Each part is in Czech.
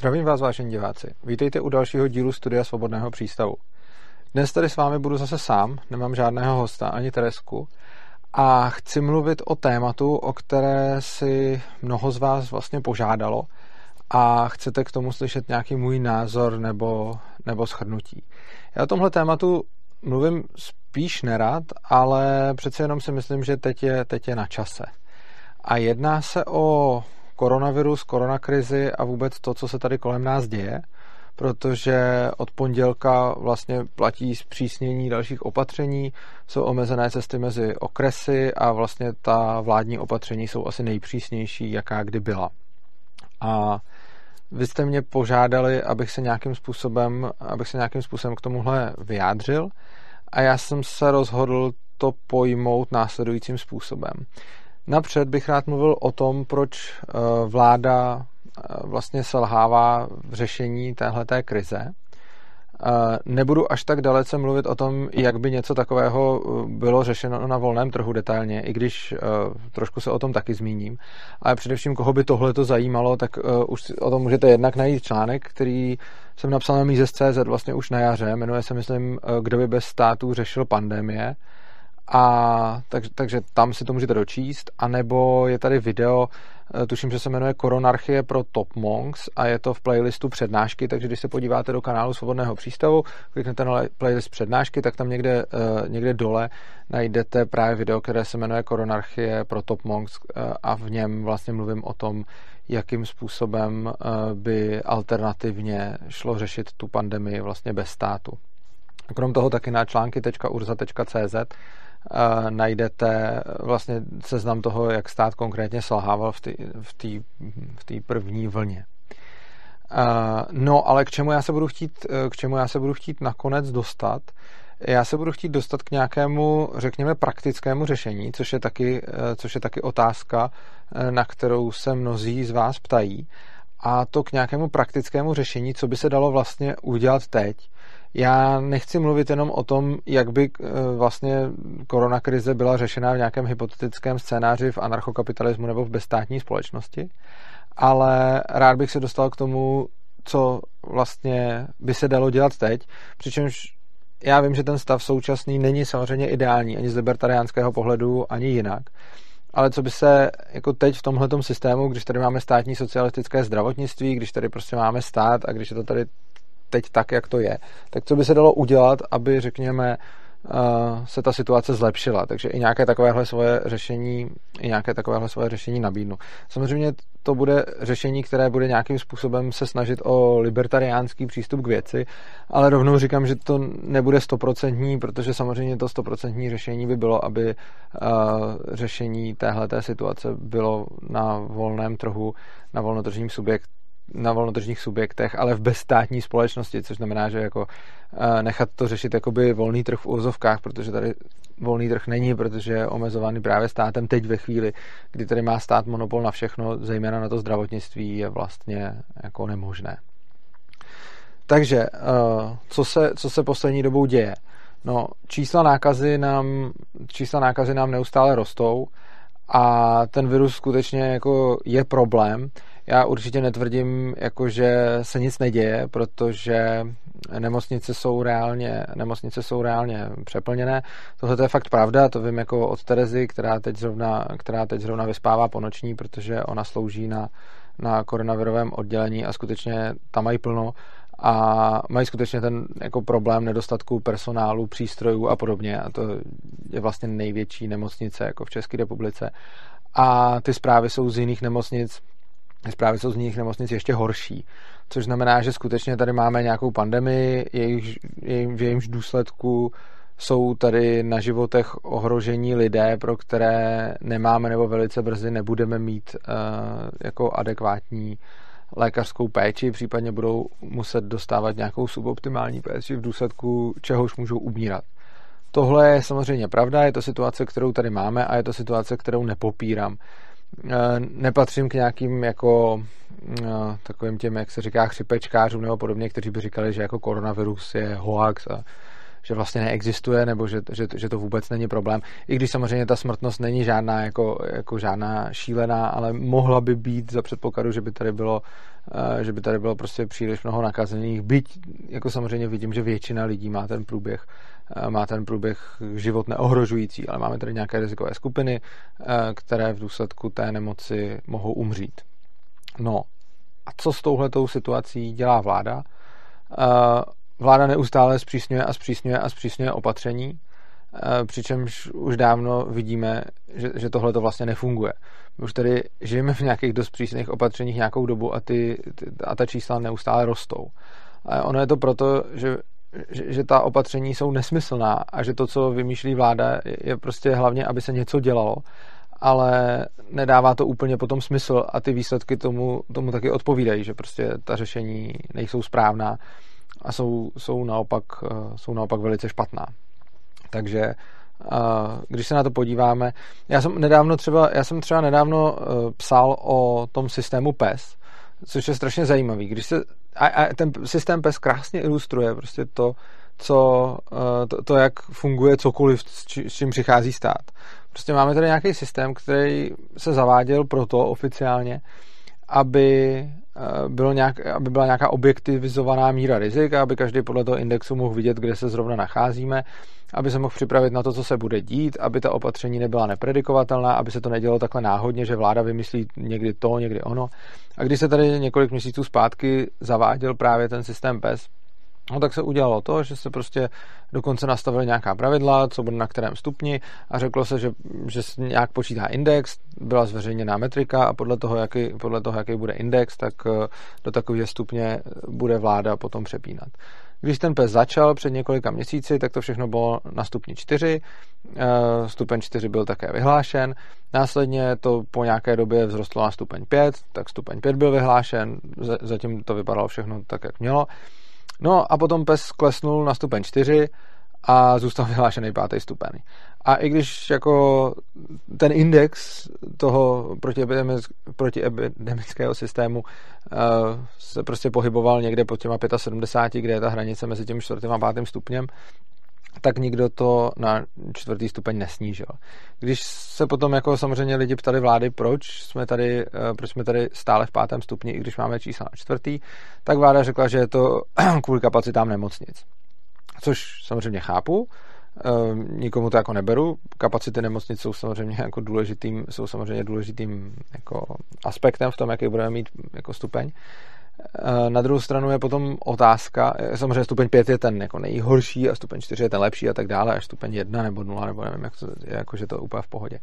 Zdravím vás, vážení diváci. Vítejte u dalšího dílu Studia Svobodného přístavu. Dnes tady s vámi budu zase sám, nemám žádného hosta, ani Teresku. A chci mluvit o tématu, o které si mnoho z vás vlastně požádalo a chcete k tomu slyšet nějaký můj názor nebo, nebo shrnutí. Já o tomhle tématu mluvím spíš nerad, ale přece jenom si myslím, že teď je, teď je na čase. A jedná se o koronavirus, koronakrizi a vůbec to, co se tady kolem nás děje, protože od pondělka vlastně platí zpřísnění dalších opatření, jsou omezené cesty mezi okresy a vlastně ta vládní opatření jsou asi nejpřísnější, jaká kdy byla. A vy jste mě požádali, abych se nějakým způsobem, abych se nějakým způsobem k tomuhle vyjádřil a já jsem se rozhodl to pojmout následujícím způsobem. Napřed bych rád mluvil o tom, proč eh, vláda eh, vlastně selhává v řešení téhleté krize. Eh, nebudu až tak dalece mluvit o tom, jak by něco takového bylo řešeno na volném trhu detailně, i když trošku se o tom taky zmíním. Ale především, koho by tohle to zajímalo, tak už o tom můžete jednak najít článek, který jsem napsal na Mízes.cz vlastně už na jaře. Jmenuje se, myslím, Kdo by bez států řešil pandemie a tak, takže tam si to můžete dočíst, anebo je tady video, eh, tuším, že se jmenuje Koronarchie pro Top Monks a je to v playlistu přednášky, takže když se podíváte do kanálu Svobodného přístavu, kliknete na playlist přednášky, tak tam někde, eh, někde dole najdete právě video, které se jmenuje Koronarchie pro Top Monks eh, a v něm vlastně mluvím o tom, jakým způsobem by alternativně šlo řešit tu pandemii vlastně bez státu. Krom toho taky na články.urza.cz najdete vlastně seznam toho, jak stát konkrétně selhával v té v v první vlně. No, ale k čemu já se budu chtít, k čemu já se budu chtít nakonec dostat, já se budu chtít dostat k nějakému, řekněme, praktickému řešení, což je taky, což je taky otázka, na kterou se mnozí z vás ptají. A to k nějakému praktickému řešení, co by se dalo vlastně udělat teď, já nechci mluvit jenom o tom, jak by eh, vlastně koronakrize byla řešena v nějakém hypotetickém scénáři v anarchokapitalismu nebo v bezstátní společnosti, ale rád bych se dostal k tomu, co vlastně by se dalo dělat teď, přičemž já vím, že ten stav současný není samozřejmě ideální ani z libertariánského pohledu, ani jinak. Ale co by se jako teď v tomhle systému, když tady máme státní socialistické zdravotnictví, když tady prostě máme stát a když je to tady teď tak, jak to je, tak co by se dalo udělat, aby, řekněme, eh, se ta situace zlepšila. Takže i nějaké takovéhle svoje řešení, i nějaké takovéhle svoje řešení nabídnu. Samozřejmě to bude řešení, které bude nějakým způsobem se snažit o libertariánský přístup k věci, ale rovnou říkám, že to nebude stoprocentní, protože samozřejmě to stoprocentní řešení by bylo, aby uh, řešení téhleté situace bylo na volném trhu, na volnotržním subjekt, na volnotržních subjektech, ale v bezstátní společnosti, což znamená, že jako eh, nechat to řešit jakoby volný trh v úzovkách, protože tady volný trh není, protože je omezovaný právě státem teď ve chvíli, kdy tady má stát monopol na všechno, zejména na to zdravotnictví, je vlastně jako nemožné. Takže, eh, co se, co se poslední dobou děje? No, čísla nákazy nám, čísla nákazy nám neustále rostou a ten virus skutečně jako je problém. Já určitě netvrdím, jako že se nic neděje, protože nemocnice jsou reálně, nemocnice jsou reálně přeplněné. Tohle je fakt pravda, to vím jako od Terezy, která teď zrovna, která teď zrovna vyspává po noční, protože ona slouží na, na koronavirovém oddělení a skutečně tam mají plno a mají skutečně ten jako problém nedostatku personálu, přístrojů a podobně. A to je vlastně největší nemocnice jako v České republice. A ty zprávy jsou z jiných nemocnic, zprávy jsou z jiných nemocnic ještě horší, což znamená, že skutečně tady máme nějakou pandemii, jejich, jej, v jejímž důsledku jsou tady na životech ohrožení lidé, pro které nemáme nebo velice brzy nebudeme mít uh, jako adekvátní lékařskou péči, případně budou muset dostávat nějakou suboptimální péči, v důsledku čehož můžou umírat. Tohle je samozřejmě pravda, je to situace, kterou tady máme a je to situace, kterou nepopírám. Eh, nepatřím k nějakým jako eh, takovým těm, jak se říká, chřipečkářům nebo podobně, kteří by říkali, že jako koronavirus je hoax a že vlastně neexistuje, nebo že, že, že to vůbec není problém. I když samozřejmě ta smrtnost není žádná jako, jako žádná šílená, ale mohla by být za předpokladu, že by tady bylo eh, že by tady bylo prostě příliš mnoho nakazených. Byť, jako samozřejmě vidím, že většina lidí má ten průběh eh, má ten průběh život neohrožující, ale máme tady nějaké rizikové skupiny, eh, které v důsledku té nemoci mohou umřít. No a co s touhletou situací dělá vláda? Vláda neustále zpřísňuje a zpřísňuje a zpřísňuje opatření, přičemž už dávno vidíme, že, že tohle to vlastně nefunguje. Už tady žijeme v nějakých dost přísných opatřeních nějakou dobu a, ty, a ta čísla neustále rostou. A ono je to proto, že, že, že ta opatření jsou nesmyslná a že to, co vymýšlí vláda, je prostě hlavně, aby se něco dělalo ale nedává to úplně potom smysl a ty výsledky tomu, tomu taky odpovídají, že prostě ta řešení nejsou správná a jsou, jsou, naopak, eh, jsou naopak velice špatná. Takže eh, když se na to podíváme, já jsem nedávno třeba, já jsem třeba nedávno eh, psal o tom systému PES, což je strašně zajímavý. Když se, a, a ten systém PES krásně ilustruje prostě to, co, to, to, jak funguje cokoliv, s, či, s čím přichází stát. Prostě máme tady nějaký systém, který se zaváděl proto oficiálně, aby, bylo nějak, aby byla nějaká objektivizovaná míra rizika, aby každý podle toho indexu mohl vidět, kde se zrovna nacházíme, aby se mohl připravit na to, co se bude dít, aby ta opatření nebyla nepredikovatelná, aby se to nedělo takhle náhodně, že vláda vymyslí někdy to, někdy ono. A když se tady několik měsíců zpátky zaváděl právě ten systém PES, No tak se udělalo to, že se prostě dokonce nastavili nějaká pravidla, co bude na kterém stupni a řeklo se, že, že nějak počítá index, byla zveřejněná metrika a podle toho, jaký, podle toho, jaký bude index, tak eh, do takového stupně bude vláda potom přepínat. Když ten pes začal před několika měsíci, tak to všechno bylo na stupni 4. Eh, stupeň 4 byl také vyhlášen. Následně to po nějaké době vzrostlo na stupeň 5, tak stupeň 5 byl vyhlášen. Zatím to vypadalo všechno tak, jak mělo. No a potom pes klesnul na stupeň 4 a zůstal vyhlášený pátý stupeň. A i když jako ten index toho protiepidemického systému uh, se prostě pohyboval někde pod těma 75, kde je ta hranice mezi tím čtvrtým a pátým stupněm, tak nikdo to na čtvrtý stupeň nesnížil. Když se potom jako samozřejmě lidi ptali vlády, proč jsme tady, eh, proč jsme tady stále v pátém stupni, i když máme čísla na čtvrtý, tak vláda řekla, že je to kvůli kapacitám nemocnic. Což samozřejmě chápu, eh, nikomu to jako neberu. Kapacity nemocnic jsou samozřejmě jako důležitým, jsou samozřejmě důležitým jako aspektem v tom, jaký budeme mít jako stupeň. Eh, na druhou stranu je potom otázka, eh, samozřejmě stupeň 5 je ten jako nejhorší a stupeň 4 je ten lepší a tak dále, až stupeň 1 nebo 0, nebo nevím, jak to je, jako, že to je úplně v pohodě.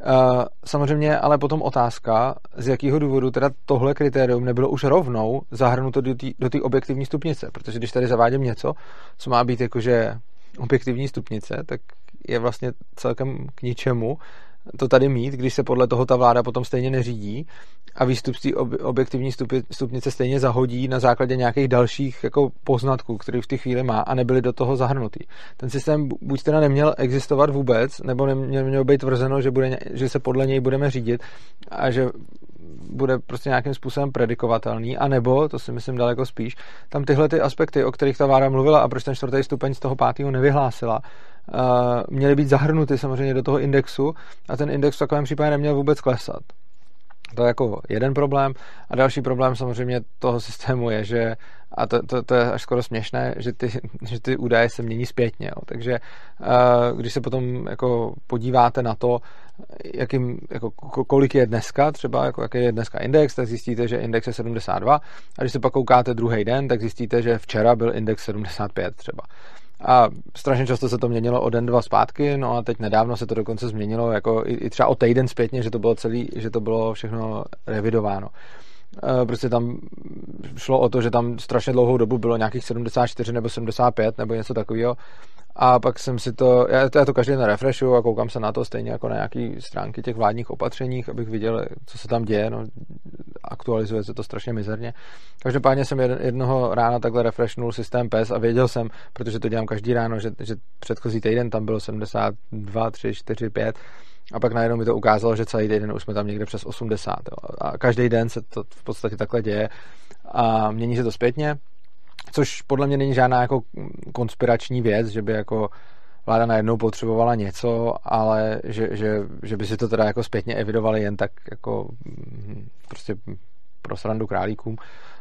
Eh, samozřejmě ale potom otázka, z jakého důvodu teda tohle kritérium nebylo už rovnou zahrnuto do té objektivní stupnice, protože když tady zavádím něco, co má být jakože objektivní stupnice, tak je vlastně celkem k ničemu, to tady mít, když se podle toho ta vláda potom stejně neřídí a výstup z té objektivní stupnice stejně zahodí na základě nějakých dalších jako poznatků, které v té chvíli má a nebyly do toho zahrnutý. Ten systém buď teda neměl existovat vůbec, nebo neměl být tvrzeno, že, bude, že se podle něj budeme řídit a že bude prostě nějakým způsobem predikovatelný, anebo, to si myslím daleko spíš, tam tyhle ty aspekty, o kterých ta vláda mluvila a proč ten čtvrtý stupeň z toho pátého nevyhlásila, měly být zahrnuty samozřejmě do toho indexu a ten index v takovém případě neměl vůbec klesat. To je jako jeden problém. A další problém samozřejmě toho systému je, že, a to, to, to je až skoro směšné, že ty, že ty údaje se mění zpětně. Jo. Takže když se potom jako podíváte na to, jakým, jako, kolik je dneska, třeba jako, jaký je dneska index, tak zjistíte, že index je 72. A když se pak koukáte druhý den, tak zjistíte, že včera byl index 75 třeba. A strašně často se to měnilo o den, dva zpátky, no a teď nedávno se to dokonce změnilo jako i, i třeba o týden zpětně, že to bylo celý, že to bylo všechno revidováno. E, prostě tam šlo o to, že tam strašně dlouhou dobu bylo nějakých 74 nebo 75 nebo něco takového a pak jsem si to, já to, já to každý den refreshu a koukám se na to stejně jako na nějaký stránky těch vládních opatřeních, abych viděl, co se tam děje, no, aktualizuje se to strašně mizerně. Každopádně jsem jednoho rána takhle refreshnul systém PES a věděl jsem, protože to dělám každý ráno, že, že předchozí týden tam bylo 72, 3, 4, 5 a pak najednou mi to ukázalo, že celý týden už jsme tam někde přes 80. Jo. A každý den se to v podstatě takhle děje a mění se to zpětně což podle mě není žádná jako konspirační věc, že by jako vláda najednou potřebovala něco, ale že, že, že by si to teda jako zpětně evidovali jen tak jako hm, prostě pro srandu králíkům.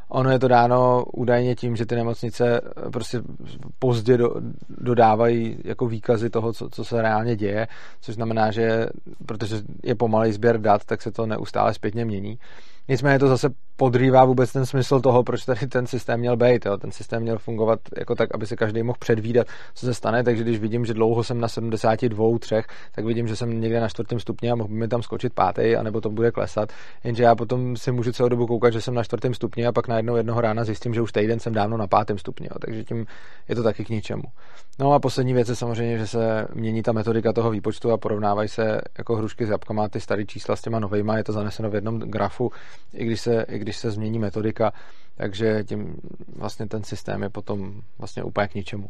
Ono je to dáno údajně tím, že ty nemocnice prostě pozdě do, dodávají jako výkazy toho, co, co se reálně děje, což znamená, že protože je pomalý sběr dat, tak se to neustále zpětně mění. Nicméně to zase podrývá vůbec ten smysl toho, proč tady ten systém měl být. Jo. Ten systém měl fungovat jako tak, aby se každý mohl předvídat, co se stane. Takže když vidím, že dlouho jsem na 72, třech, tak vidím, že jsem někde na čtvrtém stupni a mohl by mi tam skočit pátý, anebo to bude klesat. Jenže já potom si můžu celou dobu koukat, že jsem na čtvrtém stupni a pak najednou jednoho rána zjistím, že už týden jsem dávno na pátém stupni. Jo. Takže tím je to taky k ničemu. No a poslední věc je samozřejmě, že se mění ta metodika toho výpočtu a porovnávají se jako hrušky s jabkama ty staré čísla s těma novejma. Je to zaneseno v jednom grafu, i když se, i když se změní metodika, takže tím vlastně ten systém je potom vlastně úplně k ničemu.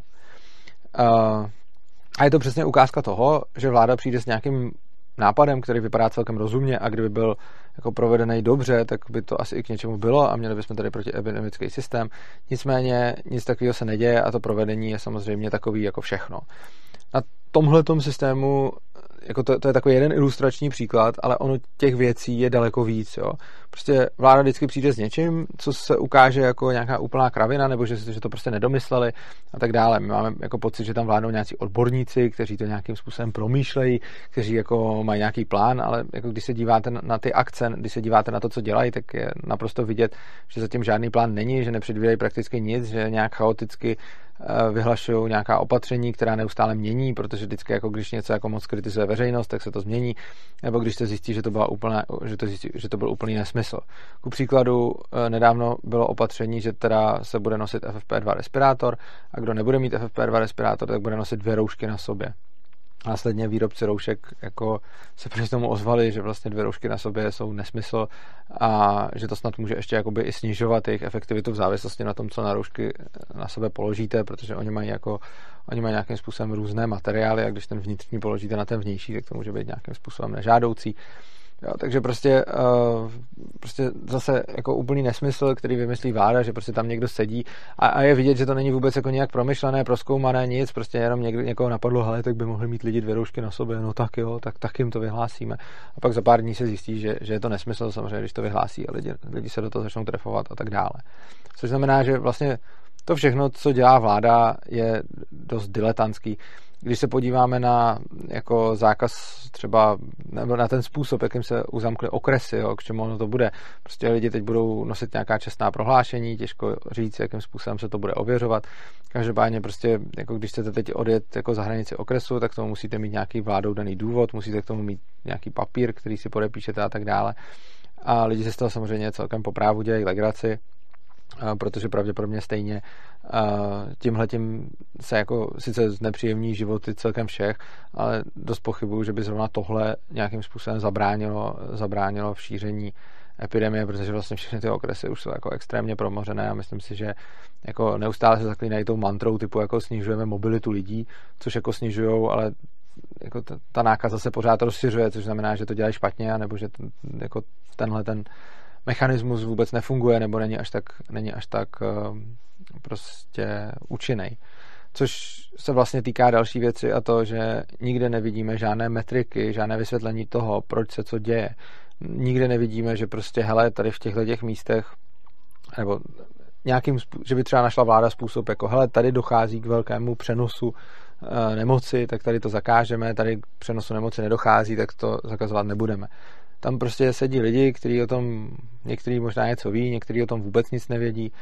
A je to přesně ukázka toho, že vláda přijde s nějakým nápadem, který vypadá celkem rozumně a kdyby byl jako provedený dobře, tak by to asi i k něčemu bylo a měli bychom tady protiepidemický systém. Nicméně nic takového se neděje a to provedení je samozřejmě takový jako všechno. Na tomhle systému jako to, to je takový jeden ilustrační příklad, ale ono těch věcí je daleko víc. Jo. Prostě vláda vždycky přijde s něčím, co se ukáže jako nějaká úplná kravina, nebo že, že to prostě nedomysleli a tak dále. My máme jako pocit, že tam vládnou nějací odborníci, kteří to nějakým způsobem promýšlejí, kteří jako mají nějaký plán, ale jako když se díváte na ty akce, když se díváte na to, co dělají, tak je naprosto vidět, že zatím žádný plán není, že nepředvídají prakticky nic, že nějak chaoticky Eh, vyhlašují nějaká opatření, která neustále mění, protože vždycky, jako když něco jako moc kritizuje veřejnost, tak se to změní, nebo když se zjistí, že to, byla úplná, že to, zjistí, že to byl úplný nesmysl. Ku příkladu, eh, nedávno bylo opatření, že teda se bude nosit FFP2 respirátor a kdo nebude mít FFP2 respirátor, tak bude nosit dvě roušky na sobě. Následně výrobci roušek jako se proti tomu ozvali, že vlastně dvě roušky na sobě jsou nesmysl a že to snad může ještě jakoby i snižovat jejich efektivitu v závislosti na tom, co na roušky na sebe položíte, protože oni mají jako oni mají nějakým způsobem různé materiály a když ten vnitřní položíte na ten vnější, tak to může být nějakým způsobem nežádoucí. Jo, takže prostě, uh, prostě zase jako úplný nesmysl, který vymyslí vláda, že prostě tam někdo sedí a, a je vidět, že to není vůbec jako nějak promyšlené, proskoumané, nic, prostě jenom někdo, někoho napadlo, hele, tak by mohli mít lidi dvě roušky na sobě, no tak jo, tak, tak jim to vyhlásíme. A pak za pár dní se zjistí, že, že je to nesmysl, samozřejmě, když to vyhlásí a lidi, lidi se do toho začnou trefovat a tak dále. Což znamená, že vlastně to všechno, co dělá vláda, je dost diletantský když se podíváme na jako zákaz třeba, nebo na ten způsob, jakým se uzamkly okresy, jo, k čemu ono to bude. Prostě lidi teď budou nosit nějaká čestná prohlášení, těžko říct, jakým způsobem se to bude ověřovat. Každopádně prostě, jako když chcete teď odjet jako za hranici okresu, tak tomu musíte mít nějaký vládou daný důvod, musíte k tomu mít nějaký papír, který si podepíšete a tak dále. A lidi se z toho samozřejmě celkem po právu dělají legraci, protože pravděpodobně stejně tímhle tím se jako sice znepříjemní životy celkem všech, ale dost pochybuju, že by zrovna tohle nějakým způsobem zabránilo, zabránilo v šíření epidemie, protože vlastně všechny ty okresy už jsou jako extrémně promořené a myslím si, že jako neustále se zaklínají tou mantrou typu jako snižujeme mobilitu lidí, což jako snižujou, ale jako ta, ta nákaza se pořád rozšiřuje, což znamená, že to dělají špatně, nebo že ten, jako tenhle ten mechanismus vůbec nefunguje nebo není až tak, není až tak eh, prostě účinný. Což se vlastně týká další věci a to, že nikde nevidíme žádné metriky, žádné vysvětlení toho, proč se co děje. Nikde nevidíme, že prostě, hele, tady v těchto těch místech, nebo nějakým, že by třeba našla vláda způsob, jako hele, tady dochází k velkému přenosu e, nemoci, tak tady to zakážeme, tady k přenosu nemoci nedochází, tak to zakazovat nebudeme. Tam prostě sedí lidi, kteří o tom, někteří možná něco ví, někteří o tom vůbec nic nevědí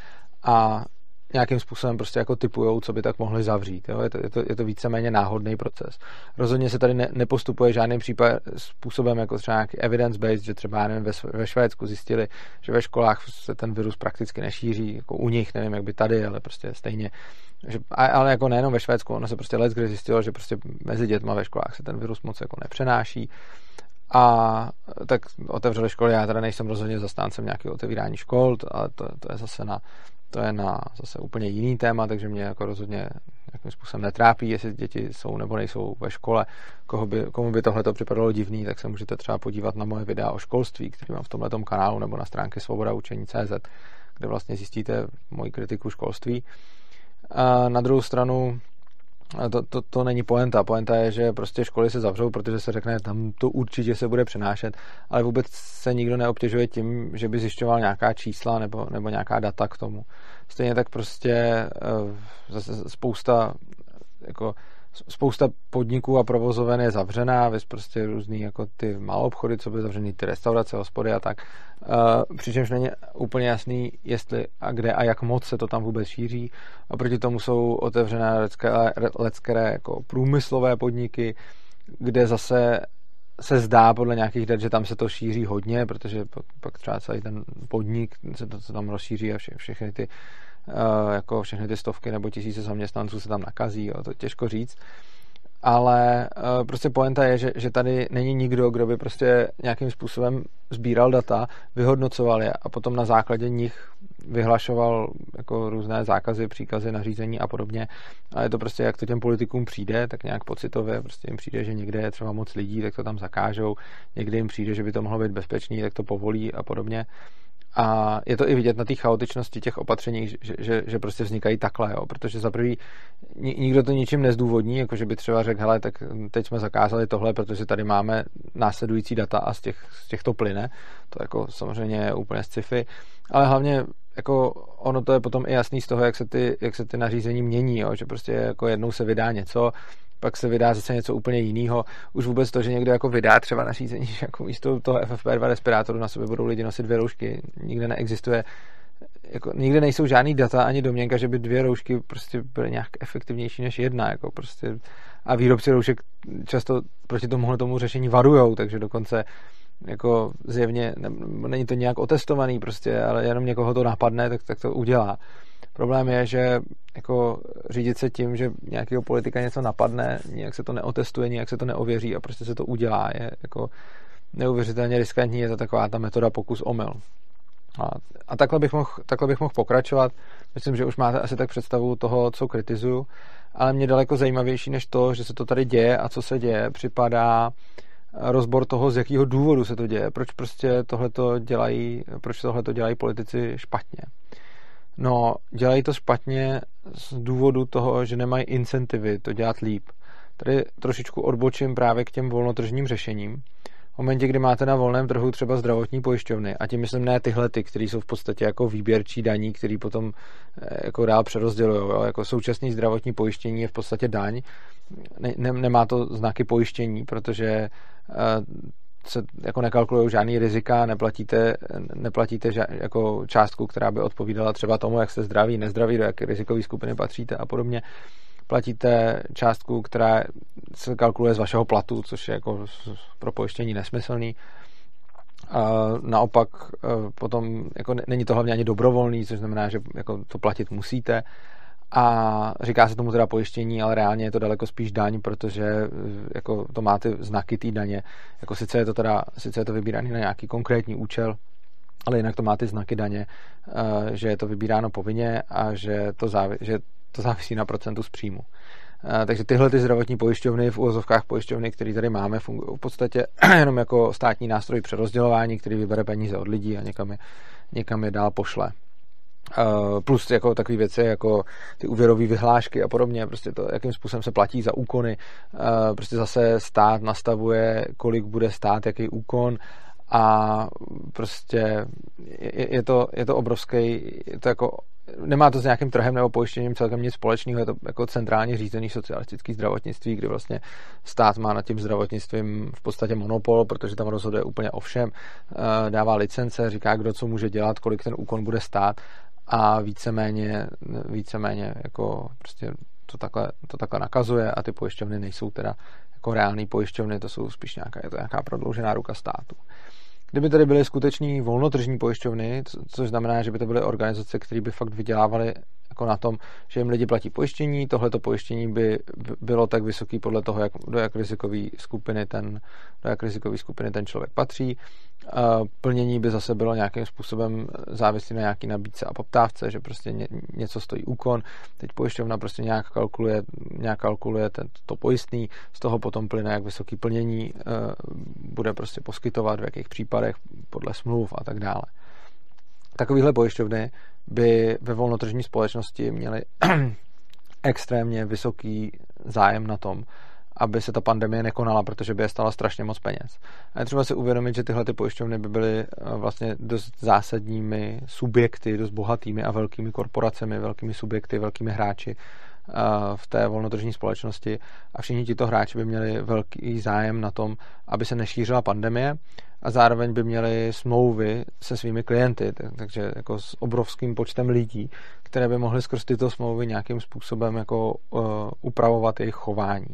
a nějakým způsobem prostě jako typujou, co by tak mohli zavřít. Jo? Je, to, je, to, je to víceméně náhodný proces. Rozhodně se tady ne, nepostupuje žádným případ způsobem jako třeba nějaký evidence-based, že třeba nevím, ve, ve Švédsku zjistili, že ve školách se ten virus prakticky nešíří, jako u nich, nevím, jak by tady, ale prostě stejně. Že, ale jako nejenom ve Švédsku, ono se prostě let, kdy zjistilo, že prostě mezi dětma ve školách se ten virus moc jako nepřenáší a tak otevřeli školy, já teda nejsem rozhodně zastáncem nějakého otevírání škol, ale to, to je zase na, to je na zase úplně jiný téma, takže mě jako rozhodně nějakým způsobem netrápí, jestli děti jsou nebo nejsou ve škole. Koho by, komu by tohle připadalo divný, tak se můžete třeba podívat na moje videa o školství, které mám v tomhle kanálu nebo na stránky Svoboda učení CZ, kde vlastně zjistíte moji kritiku školství. A na druhou stranu to, to, to není poenta. Poenta je, že prostě školy se zavřou, protože se řekne, tam to určitě se bude přenášet, ale vůbec se nikdo neobtěžuje tím, že by zjišťoval nějaká čísla nebo, nebo nějaká data k tomu. Stejně tak prostě eh, zase spousta jako spousta podniků a provozoven je zavřená, vys prostě různý jako ty obchody, co by zavřený, ty restaurace, hospody a tak. Uh, přičemž není úplně jasný, jestli a kde a jak moc se to tam vůbec šíří. A proti tomu jsou otevřené leckere jako průmyslové podniky, kde zase se zdá podle nějakých dat, že tam se to šíří hodně, protože pak třeba celý ten podnik se to, se tam rozšíří a vše, všechny ty Eh, jako všechny ty stovky nebo tisíce zaměstnanců se tam nakazí, jo, to těžko říct. Ale eh, prostě poenta je, že, že tady není nikdo, kdo by prostě nějakým způsobem sbíral data, vyhodnocoval je a potom na základě nich vyhlašoval jako různé zákazy, příkazy, nařízení a podobně. A je to prostě, jak to těm politikům přijde, tak nějak pocitově, prostě jim přijde, že někde je třeba moc lidí, tak to tam zakážou, někdy jim přijde, že by to mohlo být bezpečný, tak to povolí a podobně. A je to i vidět na té chaotičnosti těch opatření, že, že, že prostě vznikají takhle, jo? protože za prvý nikdo to ničím nezdůvodní, jako že by třeba řekl, hele, tak teď jsme zakázali tohle, protože tady máme následující data a z těch, z těch to plyne. To jako samozřejmě je úplně sci-fi, ale hlavně jako ono to je potom i jasný z toho, jak se ty, jak se ty nařízení mění, jo? že prostě jako jednou se vydá něco, pak se vydá zase něco úplně jiného. Už vůbec to, že někdo jako vydá třeba nařízení, že jako místo toho FFP2 respirátoru na sobě budou lidi nosit dvě roušky, nikde neexistuje jako, nikde nejsou žádný data ani domněnka, že by dvě roušky prostě byly nějak efektivnější než jedna. Jako prostě, a výrobci roušek často proti tomuhle tomu řešení varujou, takže dokonce jako zjevně ne, není to nějak otestovaný prostě, ale jenom někoho to napadne, tak, tak to udělá. Problém je, že jako řídit se tím, že nějakého politika něco napadne, nějak se to neotestuje, nějak se to neověří a prostě se to udělá, je jako neuvěřitelně riskantní, je to taková ta metoda pokus omyl. A, a takhle, bych mohl, takhle bych mohl pokračovat. Myslím, že už máte asi tak představu toho, co kritizuju, ale mě daleko zajímavější než to, že se to tady děje a co se děje, připadá rozbor toho, z jakého důvodu se to děje, proč prostě tohleto dělají, proč tohleto dělají politici špatně. No, dělají to špatně z důvodu toho, že nemají incentivy to dělat líp. Tady trošičku odbočím právě k těm volnotržním řešením. V momentě, kdy máte na volném trhu třeba zdravotní pojišťovny, a tím myslím ne tyhle ty, které jsou v podstatě jako výběrčí daní, který potom eh, jako dál přerozdělují. Jako současný zdravotní pojištění je v podstatě daň, ne, ne, nemá to znaky pojištění, protože eh, se jako nekalkulují žádný rizika, neplatíte, neplatíte ža, jako částku, která by odpovídala třeba tomu, jak jste zdraví, nezdraví, do jaké rizikové skupiny patříte a podobně. Platíte částku, která se kalkuluje z vašeho platu, což je jako pro pojištění nesmyslný. A naopak e, potom jako není to hlavně ani dobrovolný, což znamená, že jako to platit musíte a říká se tomu teda pojištění, ale reálně je to daleko spíš daň, protože eh, jako to má ty znaky té daně. Jako sice je to teda, sice je to vybírané na nějaký konkrétní účel, ale jinak to má ty znaky daně, eh, že je to vybíráno povinně a že to, závi, že to závisí na procentu z příjmu. Eh, takže tyhle ty zdravotní pojišťovny v úvozovkách pojišťovny, které tady máme, fungují v podstatě jenom jako státní nástroj přerozdělování, který vybere peníze od lidí a někam je, někam je dál pošle. Plus jako takové věci jako ty úvěrové vyhlášky a podobně, prostě to, jakým způsobem se platí za úkony, prostě zase stát nastavuje, kolik bude stát, jaký úkon a prostě je, to, je to obrovský, je to jako nemá to s nějakým trhem nebo pojištěním celkem nic společného, je to jako centrálně řízený socialistický zdravotnictví, kdy vlastně stát má nad tím zdravotnictvím v podstatě monopol, protože tam rozhoduje úplně o všem, uh, dává licence, říká, kdo co může dělat, kolik ten úkon bude stát a víceméně, víceméně jako prostě to takhle, to takhle nakazuje a ty pojišťovny nejsou teda jako reální pojišťovny, to jsou spíš nějaká, je to nějaká prodloužená ruka státu. Kdyby tady byly skuteční volnotržní pojišťovny, což znamená, že by to byly organizace, které by fakt vydělávaly jako na tom, že jim lidi platí pojištění, tohleto pojištění by bylo tak vysoký podle toho, jak, do jak rizikové skupiny ten, do jak rizikové skupiny ten člověk patří. Plnění by zase bylo nějakým způsobem závislé na nějaký nabídce a poptávce, že prostě ně, něco stojí úkon, teď pojišťovna prostě nějak kalkuluje, nějak kalkuluje ten, to pojistný, z toho potom plyne, jak vysoký plnění bude prostě poskytovat, v jakých případech, podle smluv a tak dále. Takovéhle pojišťovny by ve volnotržní společnosti měly extrémně vysoký zájem na tom, aby se ta pandemie nekonala, protože by je stala strašně moc peněz. A je třeba si uvědomit, že tyhle ty pojišťovny by byly eh, vlastně dost zásadními subjekty, dost bohatými a velkými korporacemi, velkými subjekty, velkými hráči v té volnotržní společnosti a všichni tito hráči by měli velký zájem na tom, aby se nešířila pandemie a zároveň by měli smlouvy se svými klienty, takže jako s obrovským počtem lidí, které by mohly skrz tyto smlouvy nějakým způsobem jako uh, upravovat jejich chování.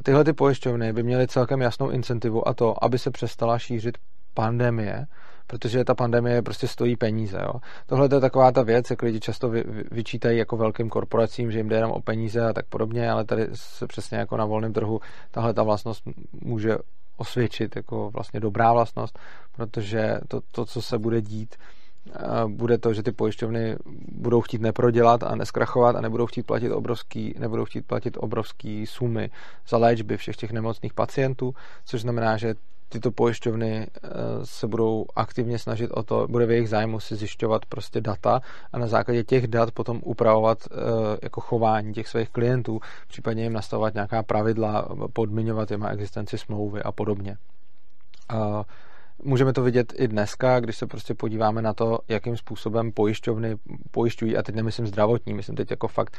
A tyhle ty pojišťovny by měly celkem jasnou incentivu a to, aby se přestala šířit pandemie, protože ta pandemie prostě stojí peníze. Jo. Tohle je taková ta věc, jak lidi často vy, vyčítají jako velkým korporacím, že jim jde jenom o peníze a tak podobně, ale tady se přesně jako na volném trhu tahle ta vlastnost může osvědčit jako vlastně dobrá vlastnost, protože to, to co se bude dít, bude to, že ty pojišťovny budou chtít neprodělat a neskrachovat a nebudou chtít platit obrovský, nebudou chtít platit obrovský sumy za léčby všech těch nemocných pacientů, což znamená, že tyto pojišťovny eh, se budou aktivně snažit o to, bude v jejich zájmu si zjišťovat prostě data a na základě těch dat potom upravovat eh, jako chování těch svých klientů, případně jim nastavovat nějaká pravidla, podmiňovat jim existenci smlouvy a podobně. Můžeme to vidět i dneska, když se prostě podíváme na to, jakým způsobem pojišťovny pojišťují, a teď nemyslím zdravotní, myslím teď jako fakt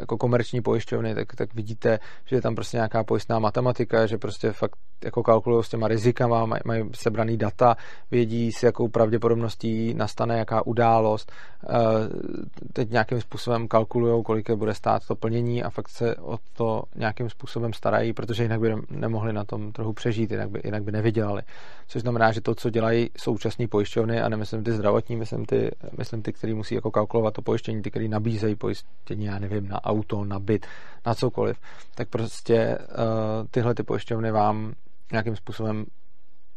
jako komerční pojišťovny, tak, tak vidíte, že je tam prostě nějaká pojistná matematika, že prostě fakt jako kalkulují s těma rizikama, mají, mají sebraný data, vědí s jakou pravděpodobností nastane jaká událost, eh, teď nějakým způsobem kalkulují, kolik bude stát to plnění a fakt se o to nějakým způsobem starají, protože jinak by nemohli na tom trhu přežít, jinak by, jinak by nevydělali. Což znamená, že to, co dělají současné pojišťovny, a nemyslím ty zdravotní, myslím ty, myslím ty, který musí jako kalkulovat to pojištění, ty, který nabízejí pojištění, já nevím, na auto, na byt, na cokoliv, tak prostě uh, tyhle ty pojišťovny vám nějakým způsobem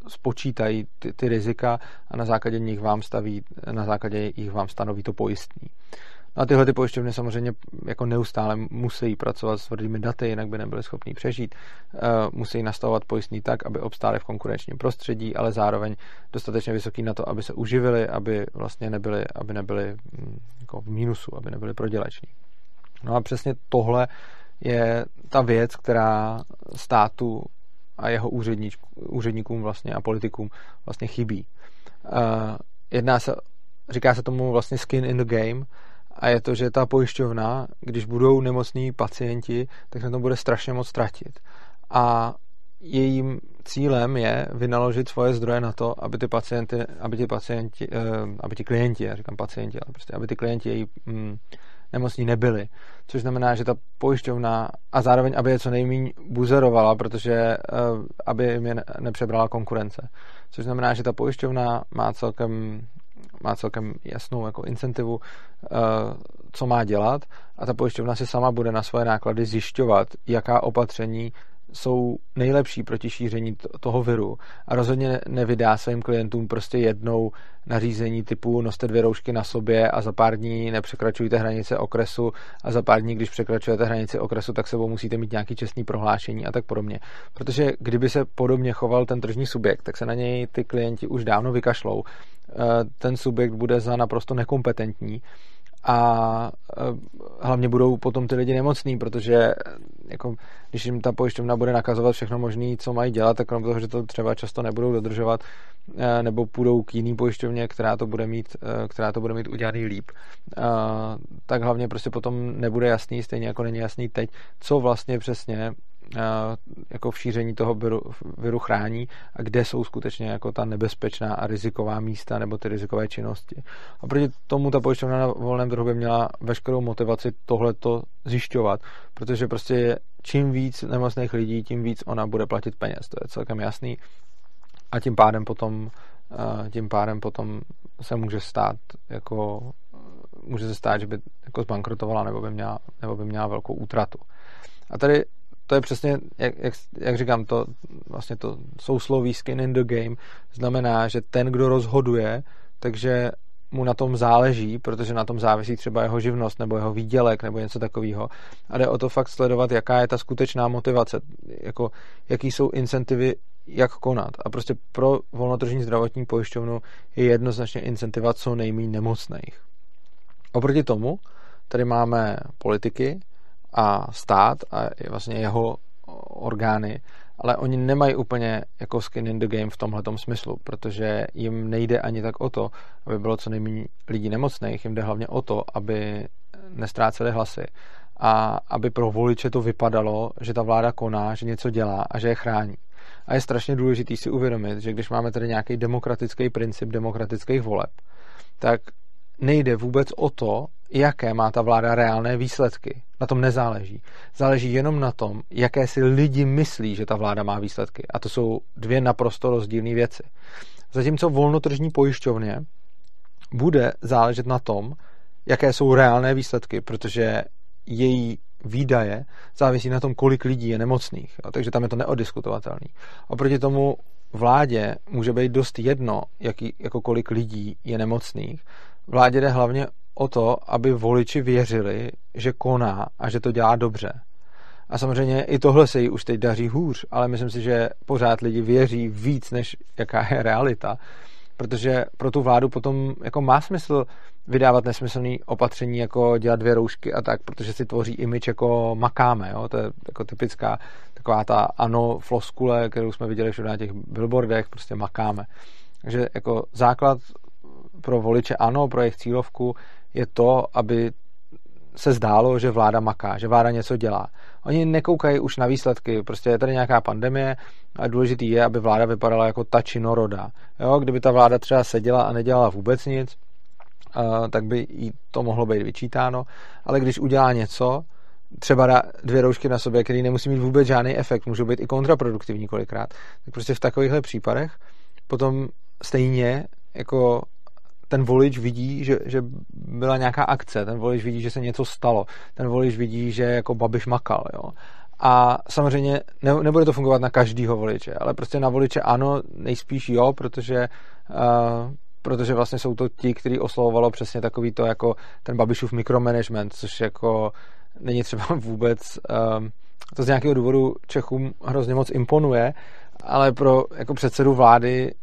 spočítají ty, ty rizika a na základě nich vám staví, na základě jich vám stanoví to pojistní. No a tyhle ty pojišťovny samozřejmě jako neustále musí pracovat s tvrdými daty, jinak by nebyly schopní přežít. Uh, musí nastavovat pojistný tak, aby obstály v konkurenčním prostředí, ale zároveň dostatečně vysoký na to, aby se uživili, aby vlastně nebyli, aby nebyli mm, jako v mínusu, aby nebyli proděleční. No a přesně tohle je ta věc, která státu a jeho úředníkům vlastně a politikům vlastně chybí. Uh, jedná se, říká se tomu vlastně skin in the game a je to, že ta pojišťovna, když budou nemocní pacienti, tak se to bude strašně moc tratit. A jejím cílem je vynaložit svoje zdroje na to, aby ty pacienty, aby ti pacienti, uh, aby ti klienti, já říkám pacienti, ale prostě aby ty klienti její mm, nemocní nebyli. Což znamená, že ta pojišťovna a zároveň, aby je co nejméně buzerovala, protože eh, aby jim je nepřebrala konkurence. Což znamená, že ta pojišťovna má celkem má celkem jasnou jako incentivu, eh, co má dělat a ta pojišťovna si sama bude na svoje náklady zjišťovat, jaká opatření jsou nejlepší proti šíření toho viru a rozhodně nevydá svým klientům prostě jednou nařízení typu noste dvě roušky na sobě a za pár dní nepřekračujte hranice okresu a za pár dní, když překračujete hranici okresu, tak sebou musíte mít nějaký čestný prohlášení a tak podobně. Protože kdyby se podobně choval ten tržní subjekt, tak se na něj ty klienti už dávno vykašlou. Eh, ten subjekt bude za naprosto nekompetentní a e, hlavně budou potom ty lidi nemocní, protože e, jako, když jim ta pojišťovna bude nakazovat všechno možné, co mají dělat, tak krom toho, že to třeba často nebudou dodržovat, nebo půjdou k jiný pojišťovně, která to bude mít, která to bude mít udělaný líp, tak hlavně prostě potom nebude jasný, stejně jako není jasný teď, co vlastně přesně jako v šíření toho viru, viru chrání a kde jsou skutečně jako ta nebezpečná a riziková místa nebo ty rizikové činnosti. A proti tomu ta pojišťovna na volném trhu by měla veškerou motivaci tohleto zjišťovat, protože prostě čím víc nemocných lidí, tím víc ona bude platit peněz, to je celkem jasný. A tím pádem potom tím pádem potom se může stát jako může se stát, že by jako zbankrotovala nebo by měla, nebo by měla velkou útratu. A tady to je přesně, jak, jak, jak říkám, to vlastně to sousloví skin in the game znamená, že ten, kdo rozhoduje, takže mu na tom záleží, protože na tom závisí třeba jeho živnost nebo jeho výdělek nebo něco takového. A jde o to fakt sledovat, jaká je ta skutečná motivace, jako, jaký jsou incentivy jak konat. A prostě pro volnotržní zdravotní pojišťovnu je jednoznačně incentiva co nejméně nemocných. Oproti tomu tady máme politiky a stát a vlastně jeho orgány, ale oni nemají úplně jako skin in the game v tomhle smyslu, protože jim nejde ani tak o to, aby bylo co nejméně lidí nemocných, jim jde hlavně o to, aby nestráceli hlasy a aby pro voliče to vypadalo, že ta vláda koná, že něco dělá a že je chrání. A je strašně důležité si uvědomit, že když máme tady nějaký demokratický princip demokratických voleb, tak nejde vůbec o to, jaké má ta vláda reálné výsledky. Na tom nezáleží. Záleží jenom na tom, jaké si lidi myslí, že ta vláda má výsledky. A to jsou dvě naprosto rozdílné věci. Zatímco volnotržní pojišťovně bude záležet na tom, jaké jsou reálné výsledky, protože její výdaje závisí na tom, kolik lidí je nemocných. Jo, takže tam je to neodiskutovatelný. Oproti tomu vládě může být dost jedno, jaký, jako kolik lidí je nemocných. Vládě jde hlavně o to, aby voliči věřili, že koná a že to dělá dobře. A samozřejmě i tohle se jí už teď daří hůř, ale myslím si, že pořád lidi věří víc, než jaká je realita protože pro tu vládu potom jako má smysl vydávat nesmyslný opatření, jako dělat dvě roušky a tak, protože si tvoří imič jako makáme, jo? to je jako typická taková ta ano floskule, kterou jsme viděli všude na těch billboardech, prostě makáme. Takže jako základ pro voliče ano, pro jejich cílovku je to, aby se zdálo, že vláda maká, že vláda něco dělá. Oni nekoukají už na výsledky, prostě je tady nějaká pandemie a důležitý je, aby vláda vypadala jako ta činoroda. Jo, kdyby ta vláda třeba seděla a nedělala vůbec nic, tak by jí to mohlo být vyčítáno, ale když udělá něco, třeba dvě roušky na sobě, které nemusí mít vůbec žádný efekt, můžou být i kontraproduktivní kolikrát, tak prostě v takovýchhle případech potom stejně jako ten volič vidí, že, že byla nějaká akce, ten volič vidí, že se něco stalo, ten volič vidí, že jako Babiš makal, jo. A samozřejmě ne, nebude to fungovat na každýho voliče, ale prostě na voliče ano, nejspíš jo, protože uh, protože vlastně jsou to ti, kteří oslovovalo přesně takový to jako ten Babišův mikromanagement, což jako není třeba vůbec um, to z nějakého důvodu Čechům hrozně moc imponuje, ale pro jako předsedu vlády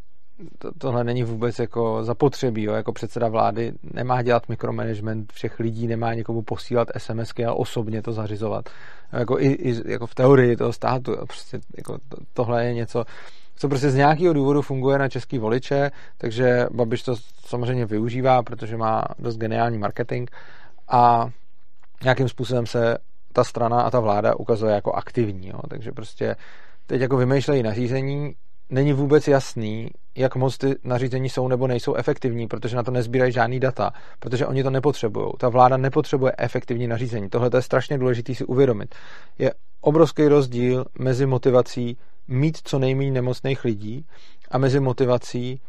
to, tohle není vůbec jako zapotřebí, jo? jako předseda vlády nemá dělat mikromanagement všech lidí, nemá někomu posílat SMSky a osobně to zařizovat. Jako i, i jako v teorii toho státu, prostě jako to, tohle je něco, co prostě z nějakého důvodu funguje na český voliče, takže Babiš to samozřejmě využívá, protože má dost geniální marketing a nějakým způsobem se ta strana a ta vláda ukazuje jako aktivní, jo? takže prostě teď jako vymýšlejí nařízení, není vůbec jasný, jak moc ty nařízení jsou nebo nejsou efektivní, protože na to nezbírají žádný data, protože oni to nepotřebují. Ta vláda nepotřebuje efektivní nařízení. Tohle je strašně důležité si uvědomit. Je obrovský rozdíl mezi motivací mít co nejméně nemocných lidí a mezi motivací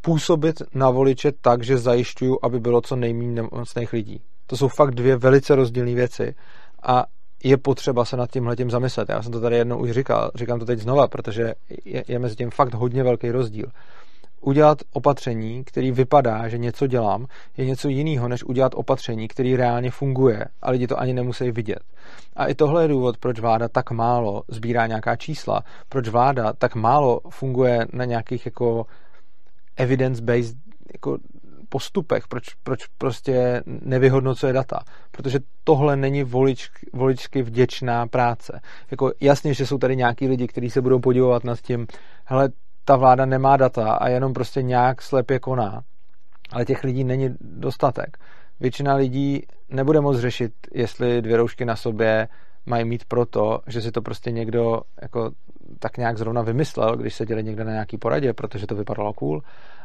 působit na voliče tak, že zajišťuju, aby bylo co nejméně nemocných lidí. To jsou fakt dvě velice rozdílné věci a je potřeba se nad tím tím zamyslet. Já jsem to tady jednou už říkal, říkám to teď znova, protože je, je mezi tím fakt hodně velký rozdíl. Udělat opatření, který vypadá, že něco dělám, je něco jiného, než udělat opatření, který reálně funguje a lidi to ani nemusí vidět. A i tohle je důvod, proč vláda tak málo sbírá nějaká čísla, proč vláda tak málo funguje na nějakých jako evidence-based jako postupech, proč, proč prostě nevyhodnocuje data. Protože tohle není volič, voličsky vděčná práce. Jako jasně, že jsou tady nějaký lidi, kteří se budou podívat nad tím, hele, ta vláda nemá data a jenom prostě nějak slepě koná. Ale těch lidí není dostatek. Většina lidí nebude moc řešit, jestli dvě roušky na sobě mají mít proto, že si to prostě někdo jako tak nějak zrovna vymyslel, když se děli někde na nějaký poradě, protože to vypadalo cool,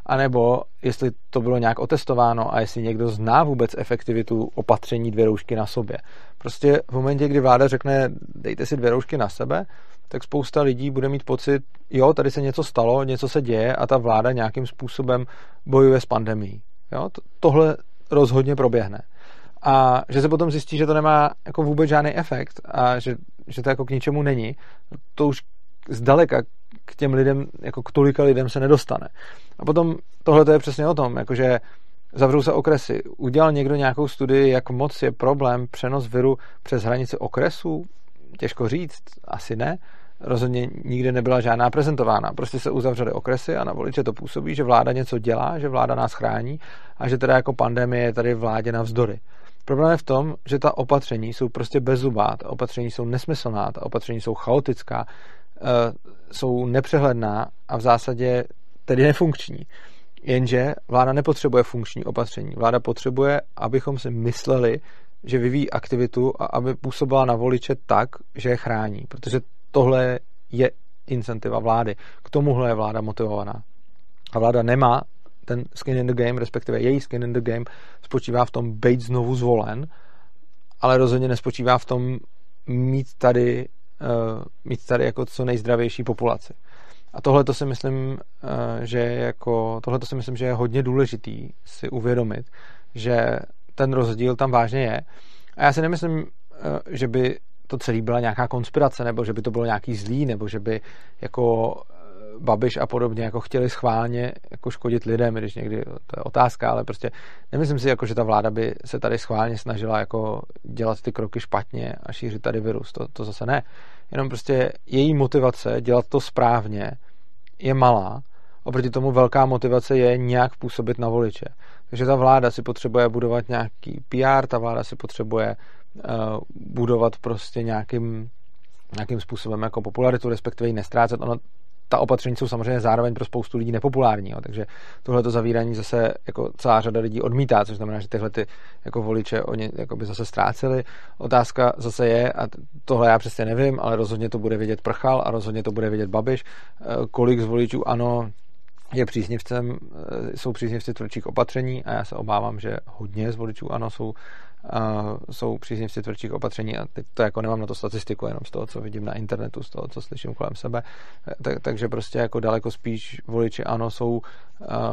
anebo jestli to bylo nějak otestováno a jestli někdo zná vůbec efektivitu opatření dvě roušky na sobě. Prostě v momentě, kdy vláda řekne, dejte si dvě roušky na sebe, tak spousta lidí bude mít pocit, jo, tady se něco stalo, něco se děje a ta vláda nějakým způsobem bojuje s pandemí. Jo, tohle rozhodně proběhne. A že se potom zjistí, že to nemá jako vůbec žádný efekt a že, že to jako k ničemu není, to už zdaleka k těm lidem, jako k tolika lidem se nedostane. A potom tohle to je přesně o tom, jakože zavřou se okresy. Udělal někdo nějakou studii, jak moc je problém přenos viru přes hranice okresů? Těžko říct, asi ne. rozhodně nikdy nebyla žádná prezentována. Prostě se uzavřely okresy a na voliče to působí, že vláda něco dělá, že vláda nás chrání a že teda jako pandemie je tady vládě navzdory. Problém je v tom, že ta opatření jsou prostě bezzubá, ta opatření jsou nesmyslná, ta opatření jsou chaotická, jsou nepřehledná a v zásadě tedy nefunkční. Jenže vláda nepotřebuje funkční opatření. Vláda potřebuje, abychom si mysleli, že vyvíjí aktivitu a aby působila na voliče tak, že je chrání. Protože tohle je incentiva vlády. K tomuhle je vláda motivovaná. A vláda nemá ten skin in the game, respektive její skin in the game, spočívá v tom být znovu zvolen, ale rozhodně nespočívá v tom mít tady, mít tady jako co nejzdravější populaci. A tohle to si myslím, uh, že je jako, tohle to si myslím, že je hodně důležitý si uvědomit, že ten rozdíl tam vážně je. A já si nemyslím, uh, že by to celé byla nějaká konspirace, nebo že by to bylo nějaký zlý, nebo že by jako Babiš a podobně jako chtěli schválně jako škodit lidem, když někdy to je otázka, ale prostě nemyslím si, jako, že ta vláda by se tady schválně snažila jako dělat ty kroky špatně a šířit tady virus. To, to zase ne. Jenom prostě její motivace dělat to správně je malá. Oproti tomu velká motivace je nějak působit na voliče. Takže ta vláda si potřebuje budovat nějaký PR, ta vláda si potřebuje uh, budovat prostě nějakým nějakým způsobem jako popularitu, respektive ji nestrácet. Ono ta opatření jsou samozřejmě zároveň pro spoustu lidí nepopulární, jo, takže tohleto zavírání zase jako celá řada lidí odmítá, což znamená, že tyhle ty jako voliče oni jako by zase ztráceli. Otázka zase je, a tohle já přesně nevím, ale rozhodně to bude vidět Prchal a rozhodně to bude vidět Babiš, eh, kolik z voličů ano je příznivcem, eh, jsou příznivci tvrdších opatření a já se obávám, že hodně z voličů ano jsou jsou příznivci tvrdších opatření a teď to jako nemám na to statistiku, jenom z toho, co vidím na internetu, z toho, co slyším kolem sebe, tak, takže prostě jako daleko spíš voliči ano jsou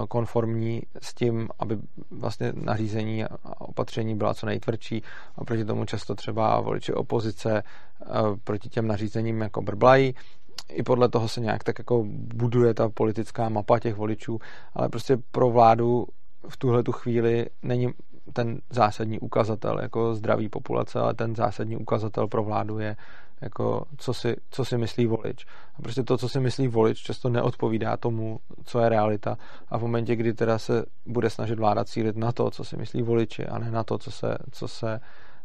konformní s tím, aby vlastně nařízení a opatření byla co nejtvrdší. A proti tomu často třeba voliči opozice proti těm nařízením jako brblají, i podle toho se nějak tak jako buduje ta politická mapa těch voličů, ale prostě pro vládu v tuhle tu chvíli není ten zásadní ukazatel jako zdraví populace, ale ten zásadní ukazatel pro vládu je jako co si, co si myslí volič. A prostě to, co si myslí volič, často neodpovídá tomu, co je realita. A v momentě, kdy teda se bude snažit vláda cílit na to, co si myslí voliči, a ne na to, co se, co se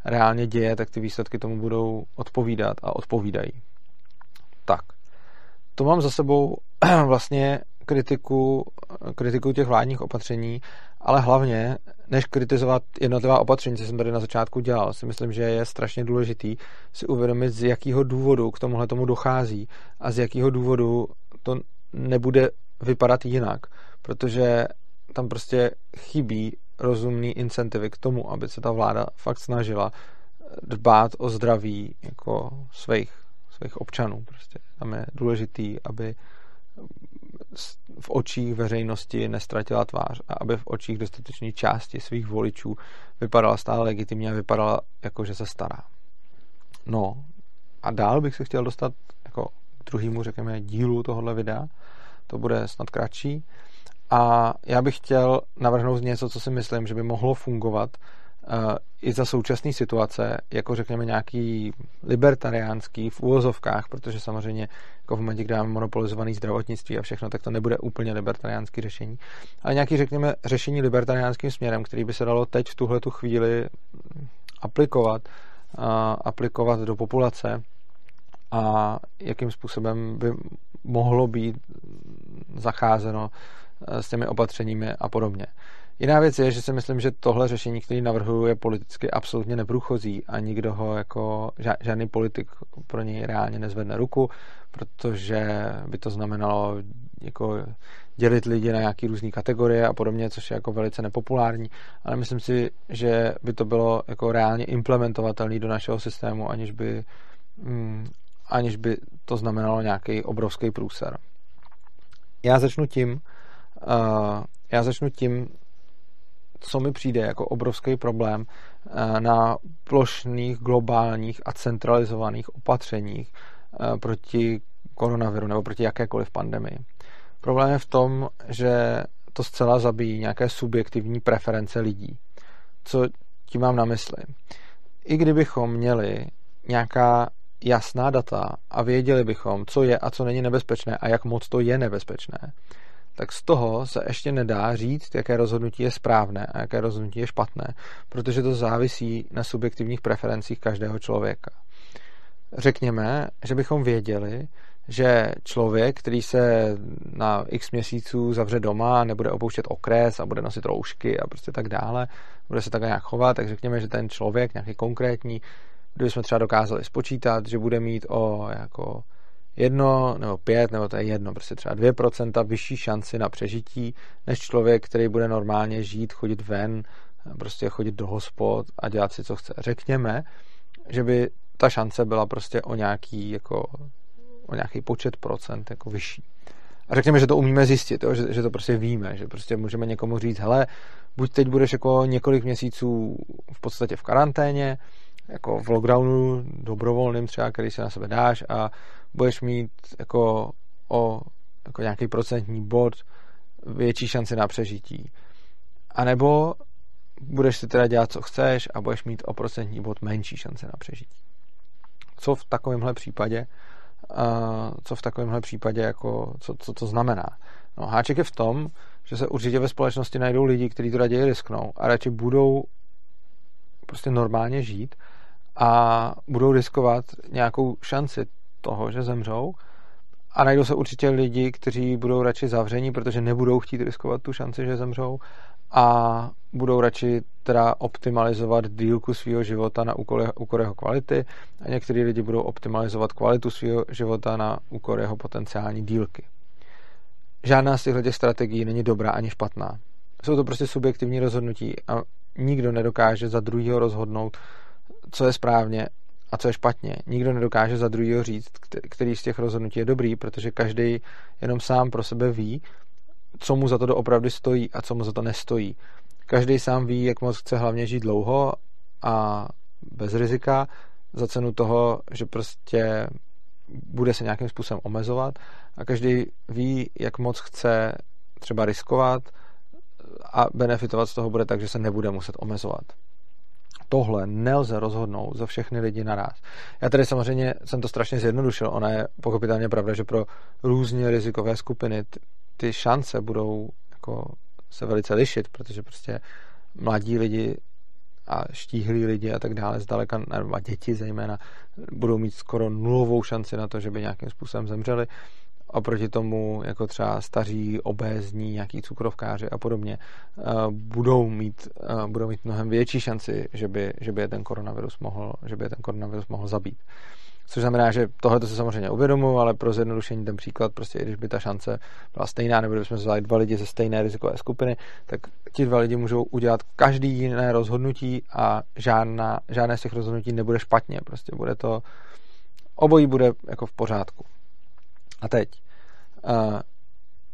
reálně děje, tak ty výsledky tomu budou odpovídat a odpovídají. Tak. To mám za sebou vlastně kritiku, kritiku těch vládních opatření, ale hlavně, než kritizovat jednotlivá opatření, co jsem tady na začátku dělal, si myslím, že je strašně důležitý si uvědomit, z jakého důvodu k tomuhle tomu dochází a z jakého důvodu to nebude vypadat jinak, protože tam prostě chybí rozumný incentivy k tomu, aby se ta vláda fakt snažila dbát o zdraví jako svých, svých občanů. Prostě tam je důležitý, aby v očích veřejnosti nestratila tvář a aby v očích dostatečné části svých voličů vypadala stále legitimně a vypadala jako, že se stará. No a dál bych se chtěl dostat jako k druhému, řekněme, dílu tohohle videa. To bude snad kratší. A já bych chtěl navrhnout něco, co si myslím, že by mohlo fungovat i za současné situace, jako řekněme nějaký libertariánský v úvozovkách, protože samozřejmě jako v momentě, kdy máme monopolizovaný zdravotnictví a všechno, tak to nebude úplně libertariánský řešení, ale nějaký, řekněme, řešení libertariánským směrem, který by se dalo teď v tuhle tu chvíli aplikovat, a aplikovat do populace a jakým způsobem by mohlo být zacházeno eh, s těmi opatřeními a podobně. Jiná věc je, že si myslím, že tohle řešení, který navrhuju, je politicky absolutně neprůchozí a nikdo ho jako žádný politik pro něj reálně nezvedne ruku, protože by to znamenalo jako dělit lidi na nějaké různé kategorie a podobně, což je jako velice nepopulární, ale myslím si, že by to bylo jako reálně implementovatelné do našeho systému, aniž by, mm, aniž by to znamenalo nějaký obrovský průser. Já začnu tím, uh, já začnu tím, co mi přijde jako obrovský problém eh, na plošných, globálních a centralizovaných opatřeních eh, proti koronaviru nebo proti jakékoliv pandemii. Problém je v tom, že to zcela zabíjí nějaké subjektivní preference lidí. Co tím mám na mysli? I kdybychom měli nějaká jasná data a věděli bychom, co je a co není nebezpečné a jak moc to je nebezpečné, tak z toho se ještě nedá říct, jaké rozhodnutí je správné a jaké rozhodnutí je špatné, protože to závisí na subjektivních preferencích každého člověka. Řekněme, že bychom věděli, že člověk, který se na x měsíců zavře doma, nebude opouštět okres a bude nosit roušky a prostě tak dále, bude se tak nějak chovat, tak řekněme, že ten člověk, nějaký konkrétní, kdybychom třeba dokázali spočítat, že bude mít o jako jedno nebo pět, nebo to je jedno, prostě třeba dvě procenta vyšší šanci na přežití, než člověk, který bude normálně žít, chodit ven, prostě chodit do hospod a dělat si, co chce. Řekněme, že by ta šance byla prostě o nějaký jako o nějaký počet procent jako vyšší. A řekněme, že to umíme zjistit, jo? Že, že to prostě víme, že prostě můžeme někomu říct, hele, buď teď budeš jako několik měsíců v podstatě v karanténě, jako v lockdownu dobrovolným třeba, který se na sebe dáš a budeš mít jako o jako nějaký procentní bod větší šanci na přežití. A nebo budeš si teda dělat, co chceš a budeš mít o procentní bod menší šance na přežití. Co v takovémhle případě co v takovémhle případě, jako, co, co to znamená. No, háček je v tom, že se určitě ve společnosti najdou lidi, kteří to raději risknou a radši budou prostě normálně žít a budou riskovat nějakou šanci toho, že zemřou a najdou se určitě lidi, kteří budou radši zavření, protože nebudou chtít riskovat tu šanci, že zemřou a budou radši teda optimalizovat dílku svého života na úkor, úkor jeho kvality a někteří lidi budou optimalizovat kvalitu svého života na úkor jeho potenciální dílky. Žádná z těchto strategií není dobrá ani špatná. Jsou to prostě subjektivní rozhodnutí a nikdo nedokáže za druhého rozhodnout, co je správně a co je špatně. Nikdo nedokáže za druhého říct, který z těch rozhodnutí je dobrý, protože každý jenom sám pro sebe ví, co mu za to doopravdy stojí a co mu za to nestojí. Každý sám ví, jak moc chce hlavně žít dlouho a bez rizika za cenu toho, že prostě bude se nějakým způsobem omezovat a každý ví, jak moc chce třeba riskovat a benefitovat z toho bude tak, že se nebude muset omezovat. Tohle nelze rozhodnout za všechny lidi naraz. Já tady samozřejmě jsem to strašně zjednodušil. Ona je pochopitelně pravda, že pro různě rizikové skupiny ty šance budou jako se velice lišit, protože prostě mladí lidi a štíhlí lidi a tak dále zdaleka, a děti zejména, budou mít skoro nulovou šanci na to, že by nějakým způsobem zemřeli. Oproti tomu, jako třeba staří, obézní, nějaký cukrovkáři a podobně, eh, budou mít, eh, budou mít mnohem větší šanci, že by, že by ten koronavirus mohl, že by je ten koronavirus mohl zabít. Což znamená, že tohle to se samozřejmě uvědomuji, ale pro zjednodušení ten příklad, prostě i když by ta šance byla stejná, nebo kdybychom vzali dva lidi ze stejné rizikové skupiny, tak ti dva lidi můžou udělat každý jiné rozhodnutí a žádná, žádné z těch rozhodnutí nebude špatně. Prostě bude to, obojí bude jako v pořádku. A teď,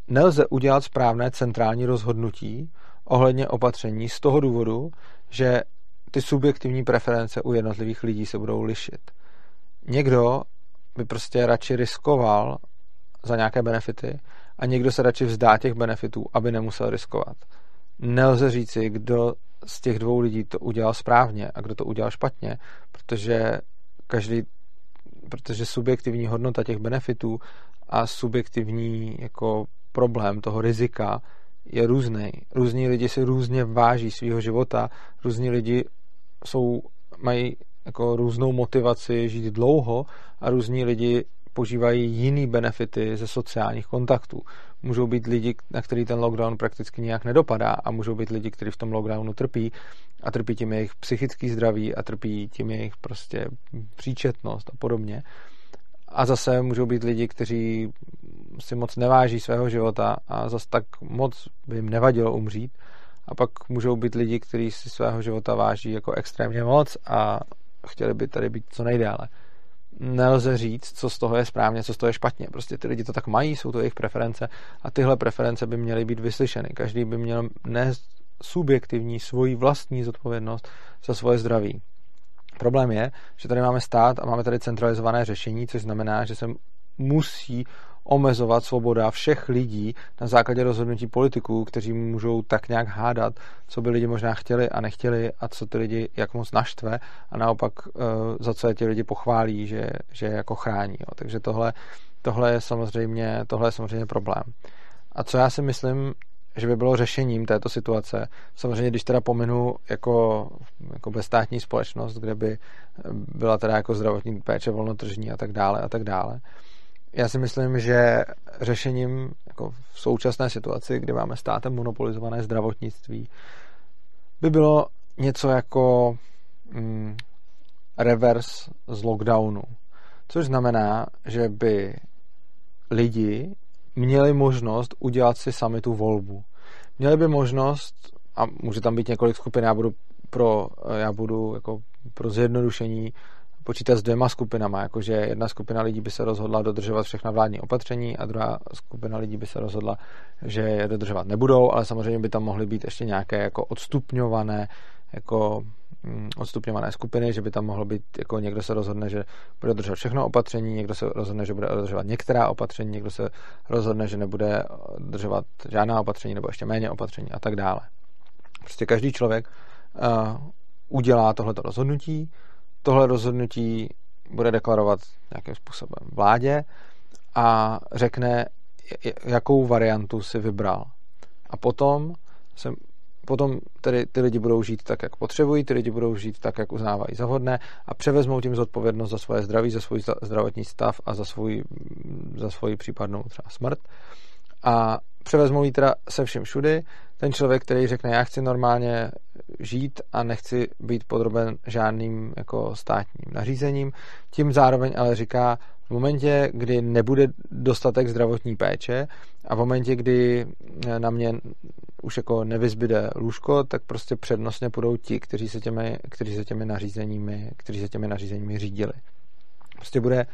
nelze udělat správné centrální rozhodnutí ohledně opatření z toho důvodu, že ty subjektivní preference u jednotlivých lidí se budou lišit někdo by prostě radši riskoval za nějaké benefity a někdo se radši vzdá těch benefitů, aby nemusel riskovat. Nelze říci, kdo z těch dvou lidí to udělal správně a kdo to udělal špatně, protože každý, protože subjektivní hodnota těch benefitů a subjektivní jako problém toho rizika je různý. Různí lidi si různě váží svého života, různí lidi jsou, mají jako různou motivaci žít dlouho a různí lidi požívají jiný benefity ze sociálních kontaktů. Můžou být lidi, na který ten lockdown prakticky nějak nedopadá a můžou být lidi, kteří v tom lockdownu trpí a trpí tím jejich psychický zdraví a trpí tím jejich prostě příčetnost a podobně. A zase můžou být lidi, kteří si moc neváží svého života a zase tak moc by jim nevadilo umřít. A pak můžou být lidi, kteří si svého života váží jako extrémně moc a chtěli by tady být co nejdále. Nelze říct, co z toho je správně, co z toho je špatně. Prostě ty lidi to tak mají, jsou to jejich preference a tyhle preference by měly být vyslyšeny. Každý by měl nést subjektivní svoji vlastní zodpovědnost za svoje zdraví. Problém je, že tady máme stát a máme tady centralizované řešení, což znamená, že se musí omezovat svoboda všech lidí na základě rozhodnutí politiků, kteří můžou tak nějak hádat, co by lidi možná chtěli a nechtěli a co ty lidi jak moc naštve a naopak eh, za co je ti lidi pochválí, že, že jako chrání. Jo. Takže tohle, tohle, je samozřejmě, tohle je samozřejmě problém. A co já si myslím, že by bylo řešením této situace. Samozřejmě, když teda pominu jako, jako bezstátní společnost, kde by byla teda jako zdravotní péče volnotržní a tak dále a tak dále. Já si myslím, že řešením jako v současné situaci, kdy máme státem monopolizované zdravotnictví, by bylo něco jako mm, reverse z lockdownu. Což znamená, že by lidi měli možnost udělat si sami tu volbu. Měli by možnost, a může tam být několik skupin, já budu pro, já budu jako pro zjednodušení počítat s dvěma skupinama, jakože jedna skupina lidí by se rozhodla dodržovat všechna vládní opatření a druhá skupina lidí by se rozhodla, že je dodržovat nebudou, ale samozřejmě by tam mohly být ještě nějaké jako odstupňované jako odstupňované skupiny, že by tam mohlo být, jako někdo se rozhodne, že bude dodržovat všechno opatření, někdo se rozhodne, že bude dodržovat některá opatření, někdo se rozhodne, že nebude dodržovat žádná opatření nebo ještě méně opatření a tak dále. Prostě každý člověk uh, udělá tohleto rozhodnutí, tohle rozhodnutí bude deklarovat nějakým způsobem vládě a řekne, jakou variantu si vybral. A potom se potom tedy ty lidi budou žít tak, jak potřebují, ty lidi budou žít tak, jak uznávají za vhodné a převezmou tím zodpovědnost za svoje zdraví, za svůj zdravotní stav a za svůj, za svoji případnou třeba smrt. A převezmou ji teda se vším všudy. Ten člověk, který řekne, já chci normálně žít a nechci být podroben žádným jako státním nařízením, tím zároveň ale říká, v momentě, kdy nebude dostatek zdravotní péče a v momentě, kdy na mě už jako nevyzbyde lůžko, tak prostě přednostně půjdou ti, kteří se těmi, kteří se těmi nařízeními, kteří se těmi nařízeními řídili. Prostě bude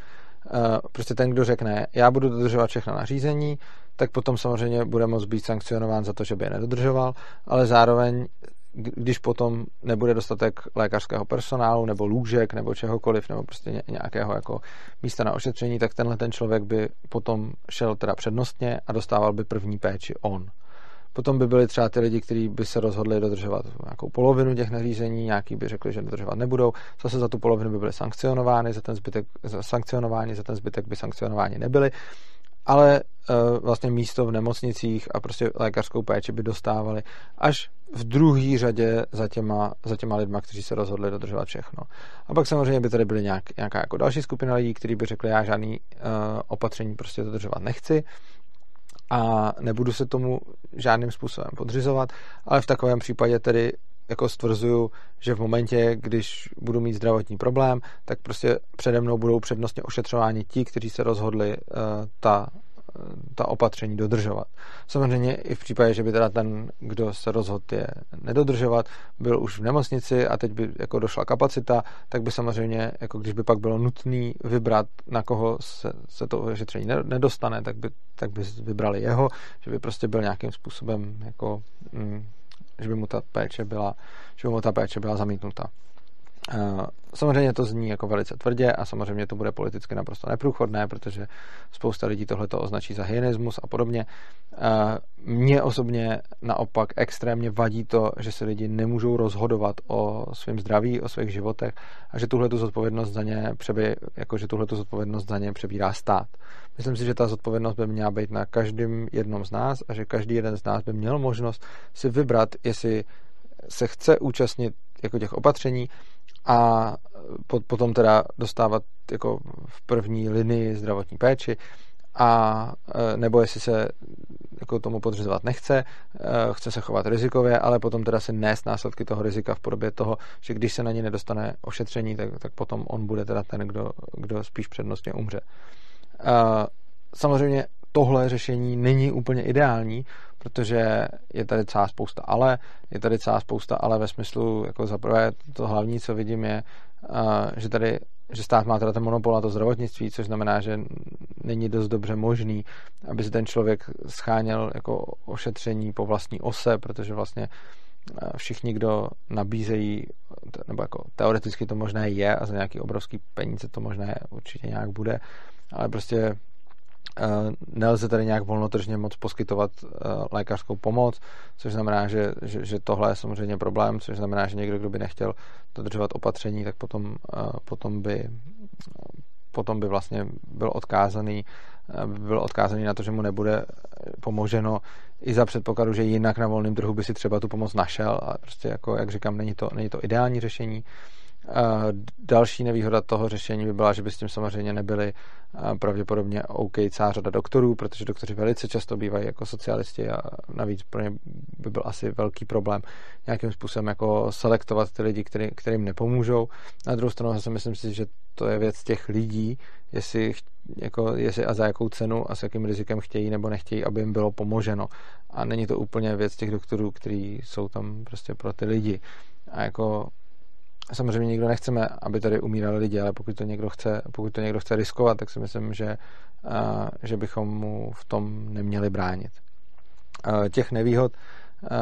uh, prostě ten, kdo řekne, já budu dodržovat všechna nařízení, tak potom samozřejmě bude moct být sankcionován za to, že by je nedodržoval, ale zároveň když potom nebude dostatek lékařského personálu nebo lůžek nebo čehokoliv, nebo prostě nějakého jako místa na ošetření, tak tenhle ten člověk by potom šel teda přednostně a dostával by první péči on. Potom by byli třeba ty lidi, kteří by se rozhodli dodržovat nějakou polovinu těch nařízení, nějaký by řekli, že dodržovat nebudou, zase za tu polovinu by byly sankcionovány, za ten zbytek, sankcionováni, za ten zbytek by sankcionováni nebyli. Ale uh, vlastně místo v nemocnicích a prostě lékařskou péči by dostávali až v druhé řadě za těma, za těma lidma, kteří se rozhodli dodržovat všechno. A pak samozřejmě by tady byly nějak, nějaká jako další skupina lidí, kteří by řekli, já žádný uh, opatření prostě dodržovat nechci a nebudu se tomu žádným způsobem podřizovat, ale v takovém případě tedy jako stvrzuju, že v momentě, když budu mít zdravotní problém, tak prostě přede mnou budou přednostně ošetřováni ti, kteří se rozhodli uh, ta, ta opatření dodržovat. Samozřejmě i v případě, že by teda ten, kdo se rozhodl je nedodržovat, byl už v nemocnici a teď by jako došla kapacita, tak by samozřejmě, jako když by pak bylo nutné vybrat, na koho se, se to ošetření nedostane, tak by, tak by vybrali jeho, že by prostě byl nějakým způsobem jako mm, že by mu ta péče byla, že by mu ta péče byla zamítnuta. Eh, samozřejmě to zní jako velice tvrdě a samozřejmě to bude politicky naprosto neprůchodné, protože spousta lidí tohleto označí za hyenismus a podobně. Eh, mně osobně naopak extrémně vadí to, že se lidi nemůžou rozhodovat o svém zdraví, o svých životech a že tuhle zodpovědnost za ně přeby, jako že tuhle zodpovědnost za ně přebírá stát. Myslím si, že ta zodpovědnost by měla být na každém jednom z nás a že každý jeden z nás by měl možnost si vybrat, jestli se chce účastnit jako těch opatření a potom teda dostávat jako v první linii zdravotní péči a e, nebo jestli se jako tomu podřizovat nechce, e, chce se chovat rizikově, ale potom teda se nést následky toho rizika v podobě toho, že když se na ní nedostane ošetření, tak, tak potom on bude teda ten, kdo, kdo spíš přednostně umře. Samozřejmě tohle řešení není úplně ideální, protože je tady celá spousta ale, je tady celá spousta ale ve smyslu, jako za prvé to hlavní, co vidím, je, že tady že stát má teda ten monopol na to zdravotnictví, což znamená, že není dost dobře možný, aby se ten člověk scháněl jako ošetření po vlastní ose, protože vlastně všichni, kdo nabízejí, nebo jako teoreticky to možné je a za nějaký obrovský peníze to možné určitě nějak bude, ale prostě Nelze tady nějak volnotržně moc poskytovat lékařskou pomoc, což znamená, že, že, že tohle je samozřejmě problém, což znamená, že někdo, kdo by nechtěl dodržovat opatření, tak potom, potom by potom by vlastně byl odkázaný, byl odkázaný na to, že mu nebude pomoženo i za předpokladu, že jinak na volném trhu by si třeba tu pomoc našel a prostě jako, jak říkám, není to, není to ideální řešení. Další nevýhoda toho řešení by byla, že by s tím samozřejmě nebyli pravděpodobně OK celá řada doktorů, protože doktoři velice často bývají jako socialisti a navíc pro ně by byl asi velký problém nějakým způsobem jako selektovat ty lidi, který, kterým nepomůžou. Na druhou stranu zase myslím si, že to je věc těch lidí, jestli, jako, jestli a za jakou cenu a s jakým rizikem chtějí nebo nechtějí, aby jim bylo pomoženo. A není to úplně věc těch doktorů, kteří jsou tam prostě pro ty lidi. A jako samozřejmě nikdo nechceme, aby tady umírali lidi, ale pokud to někdo chce, pokud to někdo chce riskovat, tak si myslím, že, že bychom mu v tom neměli bránit. Těch nevýhod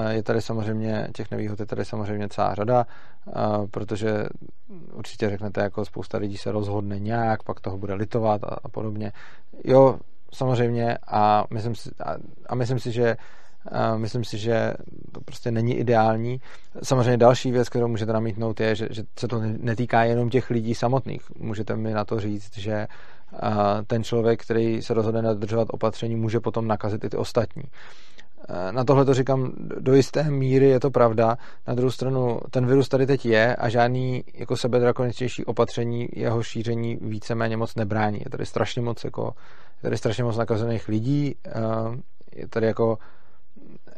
je tady samozřejmě, těch nevýhod je tady samozřejmě celá řada, protože určitě řeknete, jako spousta lidí se rozhodne nějak, pak toho bude litovat a, a podobně. Jo, samozřejmě a myslím si, a, a myslím si, že Myslím si, že to prostě není ideální. Samozřejmě další věc, kterou můžete namítnout, je, že, že se to netýká jenom těch lidí samotných. Můžete mi na to říct, že ten člověk, který se rozhodne dodržovat opatření, může potom nakazit i ty ostatní. Na tohle to říkám, do jisté míry je to pravda. Na druhou stranu, ten virus tady teď je a žádný jako sebedrakoničtější opatření jeho šíření víceméně moc nebrání. Je tady strašně moc, jako, je tady strašně moc nakazených lidí, je tady jako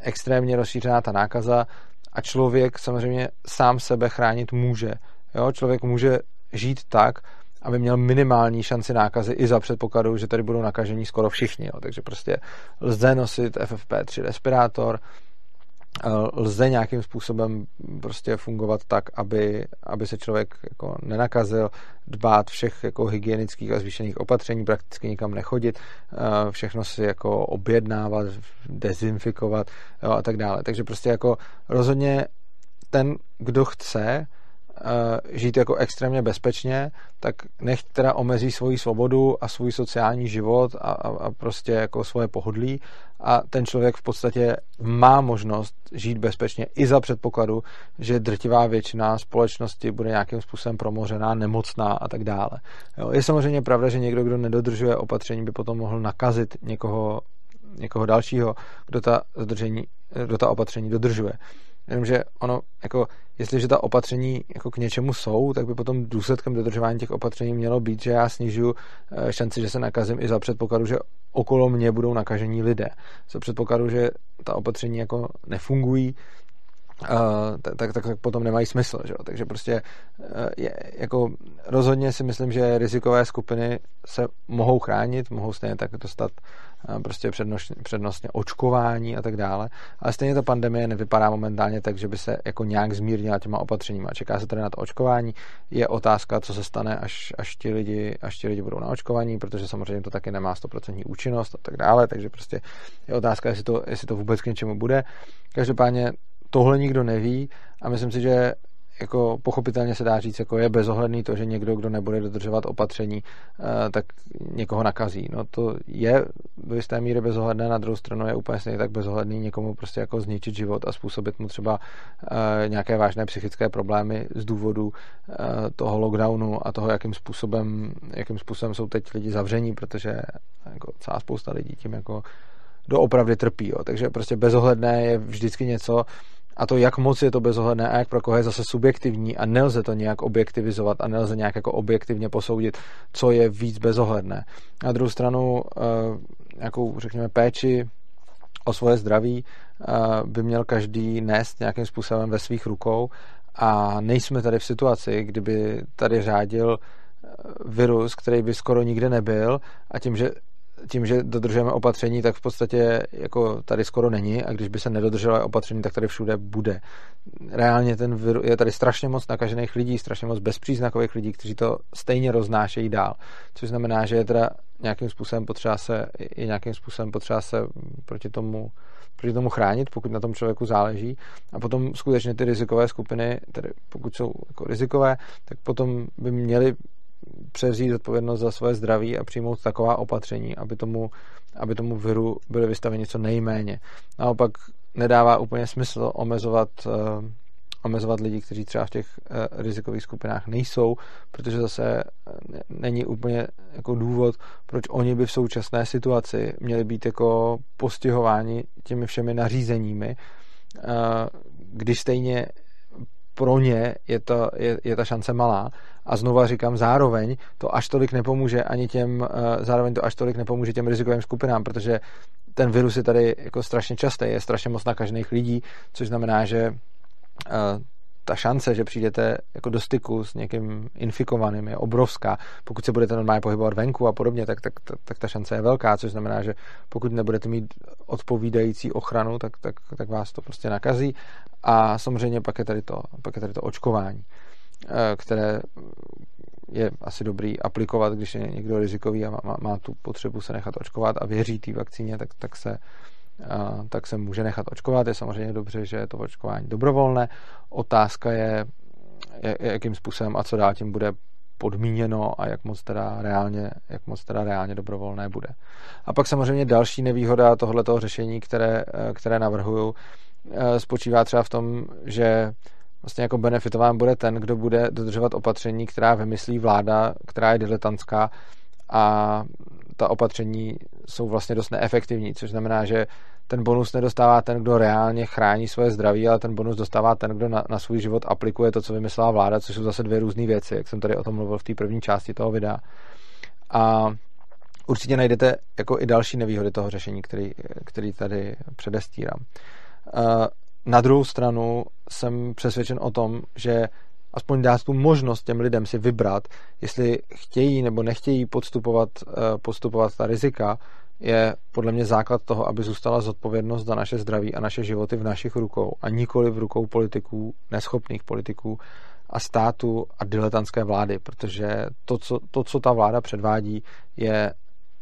extrémně rozšířená ta nákaza a člověk samozřejmě sám sebe chránit může. Jo? Člověk může žít tak, aby měl minimální šanci nákazy i za předpokladu, že tady budou nakažení skoro všichni. Jo. Takže prostě lze nosit FFP3 respirátor, lze nějakým způsobem prostě fungovat tak, aby, aby se člověk jako nenakazil, dbát všech jako hygienických a zvýšených opatření, prakticky nikam nechodit, všechno si jako objednávat, dezinfikovat jo, a tak dále. Takže prostě jako rozhodně ten, kdo chce, žít jako extrémně bezpečně, tak nech teda omezí svoji svobodu a svůj sociální život a, a, a prostě jako svoje pohodlí a ten člověk v podstatě má možnost žít bezpečně i za předpokladu, že drtivá většina společnosti bude nějakým způsobem promořená, nemocná a tak dále. Jo, je samozřejmě pravda, že někdo, kdo nedodržuje opatření, by potom mohl nakazit někoho, někoho dalšího, kdo ta, zadržení, kdo ta opatření dodržuje. Jenomže ono, jako, jestliže ta opatření jako k něčemu jsou, tak by potom důsledkem dodržování těch opatření mělo být, že já snižuju eh, šanci, že se nakazím i za předpokladu, že okolo mě budou nakažení lidé. Za předpokladu, že ta opatření jako nefungují, Uh, tak, tak, tak potom nemají smysl. Že? Takže prostě uh, je, jako rozhodně si myslím, že rizikové skupiny se mohou chránit, mohou stejně tak dostat prostě přednostně, přednostně očkování a tak dále, ale stejně ta pandemie nevypadá momentálně tak, že by se jako nějak zmírnila těma opatřeníma. Čeká se tady na to očkování. Je otázka, co se stane, až, až, ti, lidi, až ti lidi budou na očkování, protože samozřejmě to taky nemá 100% účinnost a tak dále, takže prostě je otázka, jestli to, jestli to vůbec k něčemu bude. Každopádně tohle nikdo neví a myslím si, že jako pochopitelně se dá říct, jako je bezohledný to, že někdo, kdo nebude dodržovat opatření, eh, tak někoho nakazí. No to je do jisté míry bezohledné, na druhou stranu je úplně stejně tak bezohledný někomu prostě jako zničit život a způsobit mu třeba eh, nějaké vážné psychické problémy z důvodu eh, toho lockdownu a toho, jakým způsobem, jakým způsobem jsou teď lidi zavření, protože jako celá spousta lidí tím jako doopravdy trpí. Jo. Takže prostě bezohledné je vždycky něco, a to, jak moc je to bezohledné a jak pro koho je zase subjektivní a nelze to nějak objektivizovat a nelze nějak jako objektivně posoudit, co je víc bezohledné. Na druhou stranu eh, nějakou, řekněme, péči o svoje zdraví eh, by měl každý nést nějakým způsobem ve svých rukou a nejsme tady v situaci, kdyby tady řádil eh, virus, který by skoro nikde nebyl a tím, že tím, že dodržujeme opatření, tak v podstatě jako tady skoro není a když by se nedodrželo opatření, tak tady všude bude. Reálně ten vir, je tady strašně moc nakažených lidí, strašně moc bezpříznakových lidí, kteří to stejně roznášejí dál. Což znamená, že je teda nějakým způsobem potřeba se, je nějakým způsobem potřeba se proti tomu, proti tomu chránit, pokud na tom člověku záleží. A potom skutečně ty rizikové skupiny, tedy pokud jsou jako rizikové, tak potom by měly převzít odpovědnost za svoje zdraví a přijmout taková opatření, aby tomu, aby tomu viru byly vystaveni co nejméně. Naopak nedává úplně smysl omezovat uh, omezovat lidi, kteří třeba v těch uh, rizikových skupinách nejsou, protože zase není úplně jako důvod, proč oni by v současné situaci měli být jako postihováni těmi všemi nařízeními, když stejně pro ně je, to, je, je ta šance malá. A znova říkám, zároveň to až tolik nepomůže ani těm, eh, zároveň to až tolik nepomůže těm rizikovým skupinám, protože ten virus je tady jako strašně častý, je strašně moc nakažených lidí, což znamená, že eh, ta šance, že přijdete jako do styku s někým infikovaným je obrovská. Pokud se budete normálně pohybovat venku a podobně, tak, tak, tak, tak ta šance je velká, což znamená, že pokud nebudete mít odpovídající ochranu, tak, tak, tak vás to prostě nakazí. A samozřejmě pak je tady to, pak je tady to očkování, které je asi dobrý aplikovat, když je někdo rizikový a má, má tu potřebu se nechat očkovat a věří té vakcíně, tak, tak se tak se může nechat očkovat. Je samozřejmě dobře, že je to očkování dobrovolné. Otázka je, jakým způsobem a co dál tím bude podmíněno a jak moc teda reálně, jak moc teda reálně dobrovolné bude. A pak samozřejmě další nevýhoda tohoto řešení, které, které navrhuju, spočívá třeba v tom, že vlastně jako benefitován bude ten, kdo bude dodržovat opatření, která vymyslí vláda, která je diletantská a ta opatření jsou vlastně dost neefektivní, což znamená, že ten bonus nedostává ten, kdo reálně chrání svoje zdraví, ale ten bonus dostává ten, kdo na, na svůj život aplikuje to, co vymyslela vláda, což jsou zase dvě různé věci, jak jsem tady o tom mluvil v té první části toho videa. A určitě najdete jako i další nevýhody toho řešení, který, který tady předestírám. Na druhou stranu jsem přesvědčen o tom, že aspoň dát tu možnost těm lidem si vybrat, jestli chtějí nebo nechtějí podstupovat, eh, podstupovat ta rizika, je podle mě základ toho, aby zůstala zodpovědnost za naše zdraví a naše životy v našich rukou a nikoli v rukou politiků, neschopných politiků a státu a diletantské vlády, protože to, co, to, co ta vláda předvádí, je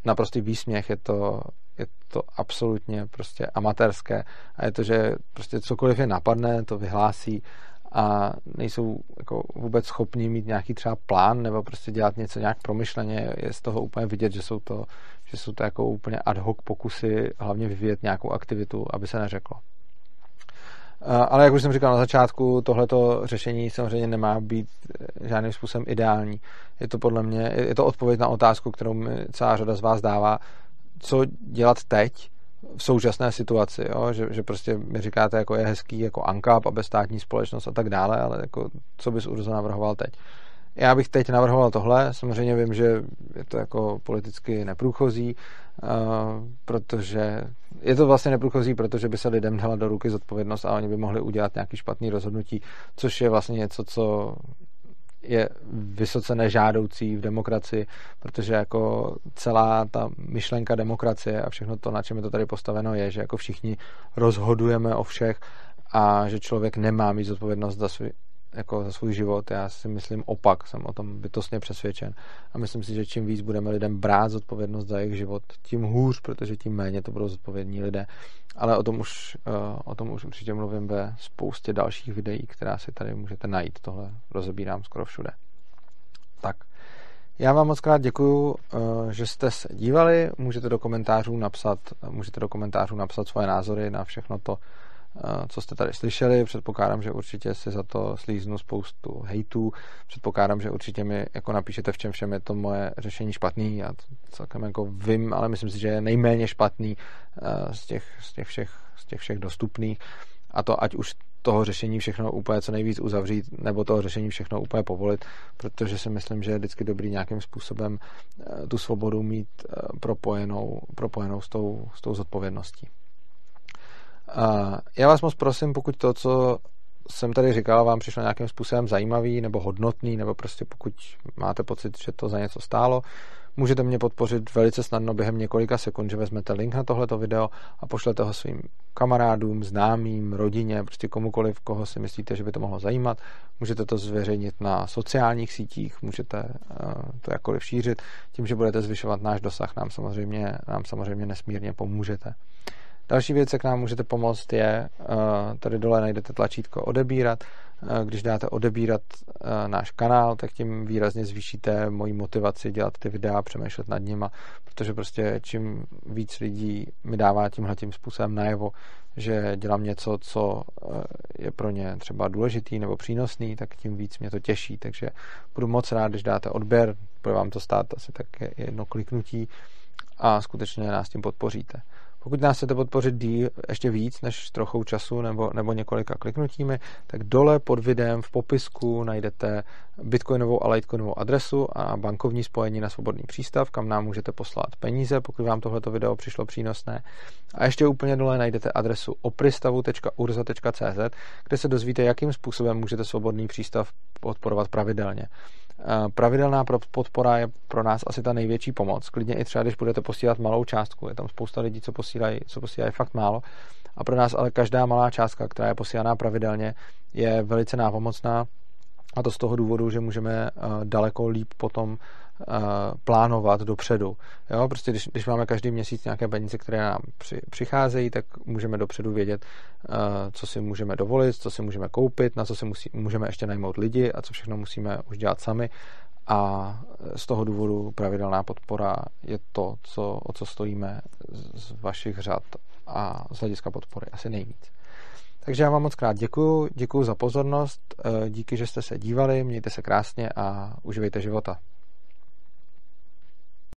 naprostý výsměch, je to, je to absolutně prostě amatérské a je to, že prostě cokoliv je napadne, to vyhlásí a nejsou jako vůbec schopni mít nějaký třeba plán nebo prostě dělat něco nějak promyšleně. Je z toho úplně vidět, že jsou to, že jsou to jako úplně ad hoc pokusy hlavně vyvíjet nějakou aktivitu, aby se neřeklo. Ale jak už jsem říkal na začátku, tohleto řešení samozřejmě nemá být eh, žádným způsobem ideální. Je to podle mě, je to odpověď na otázku, kterou mi celá řada z vás dává, co dělat teď, v současné situaci, jo? Že, že prostě mi říkáte, jako je hezký jako ANCAP a bezstátní společnost a tak dále, ale jako, co bys Urzo navrhoval teď? Já bych teď navrhoval tohle, samozřejmě vím, že je to jako politicky neprůchozí, uh, protože je to vlastně neprůchozí, protože by se lidem dala do ruky zodpovědnost a oni by mohli udělat nějaký špatný rozhodnutí, což je vlastně něco, co je vysoce nežádoucí v demokracii, protože jako celá ta myšlenka demokracie a všechno to, na čem je to tady postaveno, je, že jako všichni rozhodujeme o všech a že člověk nemá mít zodpovědnost za svůj, jako za svůj život. Já si myslím opak, jsem o tom bytostně přesvědčen. A myslím si, že čím víc budeme lidem brát zodpovědnost za jejich život, tím hůř, protože tím méně to budou zodpovědní lidé. Ale o tom už, eh, o tom už určitě mluvím ve spoustě dalších videí, která si tady můžete najít. Tohle rozebírám skoro všude. Tak. Já vám moc krát děkuju, eh, že jste se dívali. Můžete do komentářů napsat, můžete do komentářů napsat svoje názory na všechno to, co jste tady slyšeli. Předpokládám, že určitě si za to slíznu spoustu hejtů. Předpokládám, že určitě mi jako napíšete, v čem všem je to moje řešení špatný. Já celkem jako vím, ale myslím si, že je nejméně špatný z těch, z těch, všech, z těch všech dostupných. A to ať už toho řešení všechno úplně co nejvíc uzavřít, nebo toho řešení všechno úplně povolit, protože si myslím, že je vždycky dobrý nějakým způsobem tu svobodu mít propojenou, propojenou s tou, s tou zodpovědností. Já vás moc prosím, pokud to, co jsem tady říkal, vám přišlo nějakým způsobem zajímavý nebo hodnotný, nebo prostě pokud máte pocit, že to za něco stálo, můžete mě podpořit velice snadno během několika sekund, že vezmete link na tohleto video a pošlete ho svým kamarádům, známým, rodině, prostě komukoliv, koho si myslíte, že by to mohlo zajímat. Můžete to zveřejnit na sociálních sítích, můžete to jakkoliv šířit. Tím, že budete zvyšovat náš dosah, nám samozřejmě, nám samozřejmě nesmírně pomůžete. Další věc, jak nám můžete pomoct, je, tady dole najdete tlačítko odebírat. Když dáte odebírat náš kanál, tak tím výrazně zvýšíte moji motivaci dělat ty videa, přemýšlet nad nima, protože prostě čím víc lidí mi dává tímhle tím způsobem najevo, že dělám něco, co je pro ně třeba důležitý nebo přínosný, tak tím víc mě to těší. Takže budu moc rád, když dáte odběr, bude vám to stát asi tak jedno kliknutí a skutečně nás tím podpoříte. Pokud nás chcete podpořit díl ještě víc než trochou času nebo, nebo několika kliknutími, tak dole pod videem v popisku najdete bitcoinovou a litecoinovou adresu a bankovní spojení na svobodný přístav, kam nám můžete poslat peníze, pokud vám tohleto video přišlo přínosné. A ještě úplně dole najdete adresu opristavu.urza.cz, kde se dozvíte, jakým způsobem můžete svobodný přístav podporovat pravidelně. Pravidelná podpora je pro nás asi ta největší pomoc. Klidně i třeba, když budete posílat malou částku. Je tam spousta lidí, co posílají, co posílají fakt málo. A pro nás ale každá malá částka, která je posílaná pravidelně, je velice nápomocná. A to z toho důvodu, že můžeme daleko líp potom plánovat dopředu. Jo, prostě když, když máme každý měsíc nějaké peníze, které nám při, přicházejí, tak můžeme dopředu vědět, co si můžeme dovolit, co si můžeme koupit, na co si musí, můžeme ještě najmout lidi a co všechno musíme už dělat sami. A z toho důvodu pravidelná podpora je to, co, o co stojíme z vašich řad a z hlediska podpory asi nejvíc. Takže já vám moc krát děkuju, děkuju za pozornost, díky, že jste se dívali, mějte se krásně a uživejte života.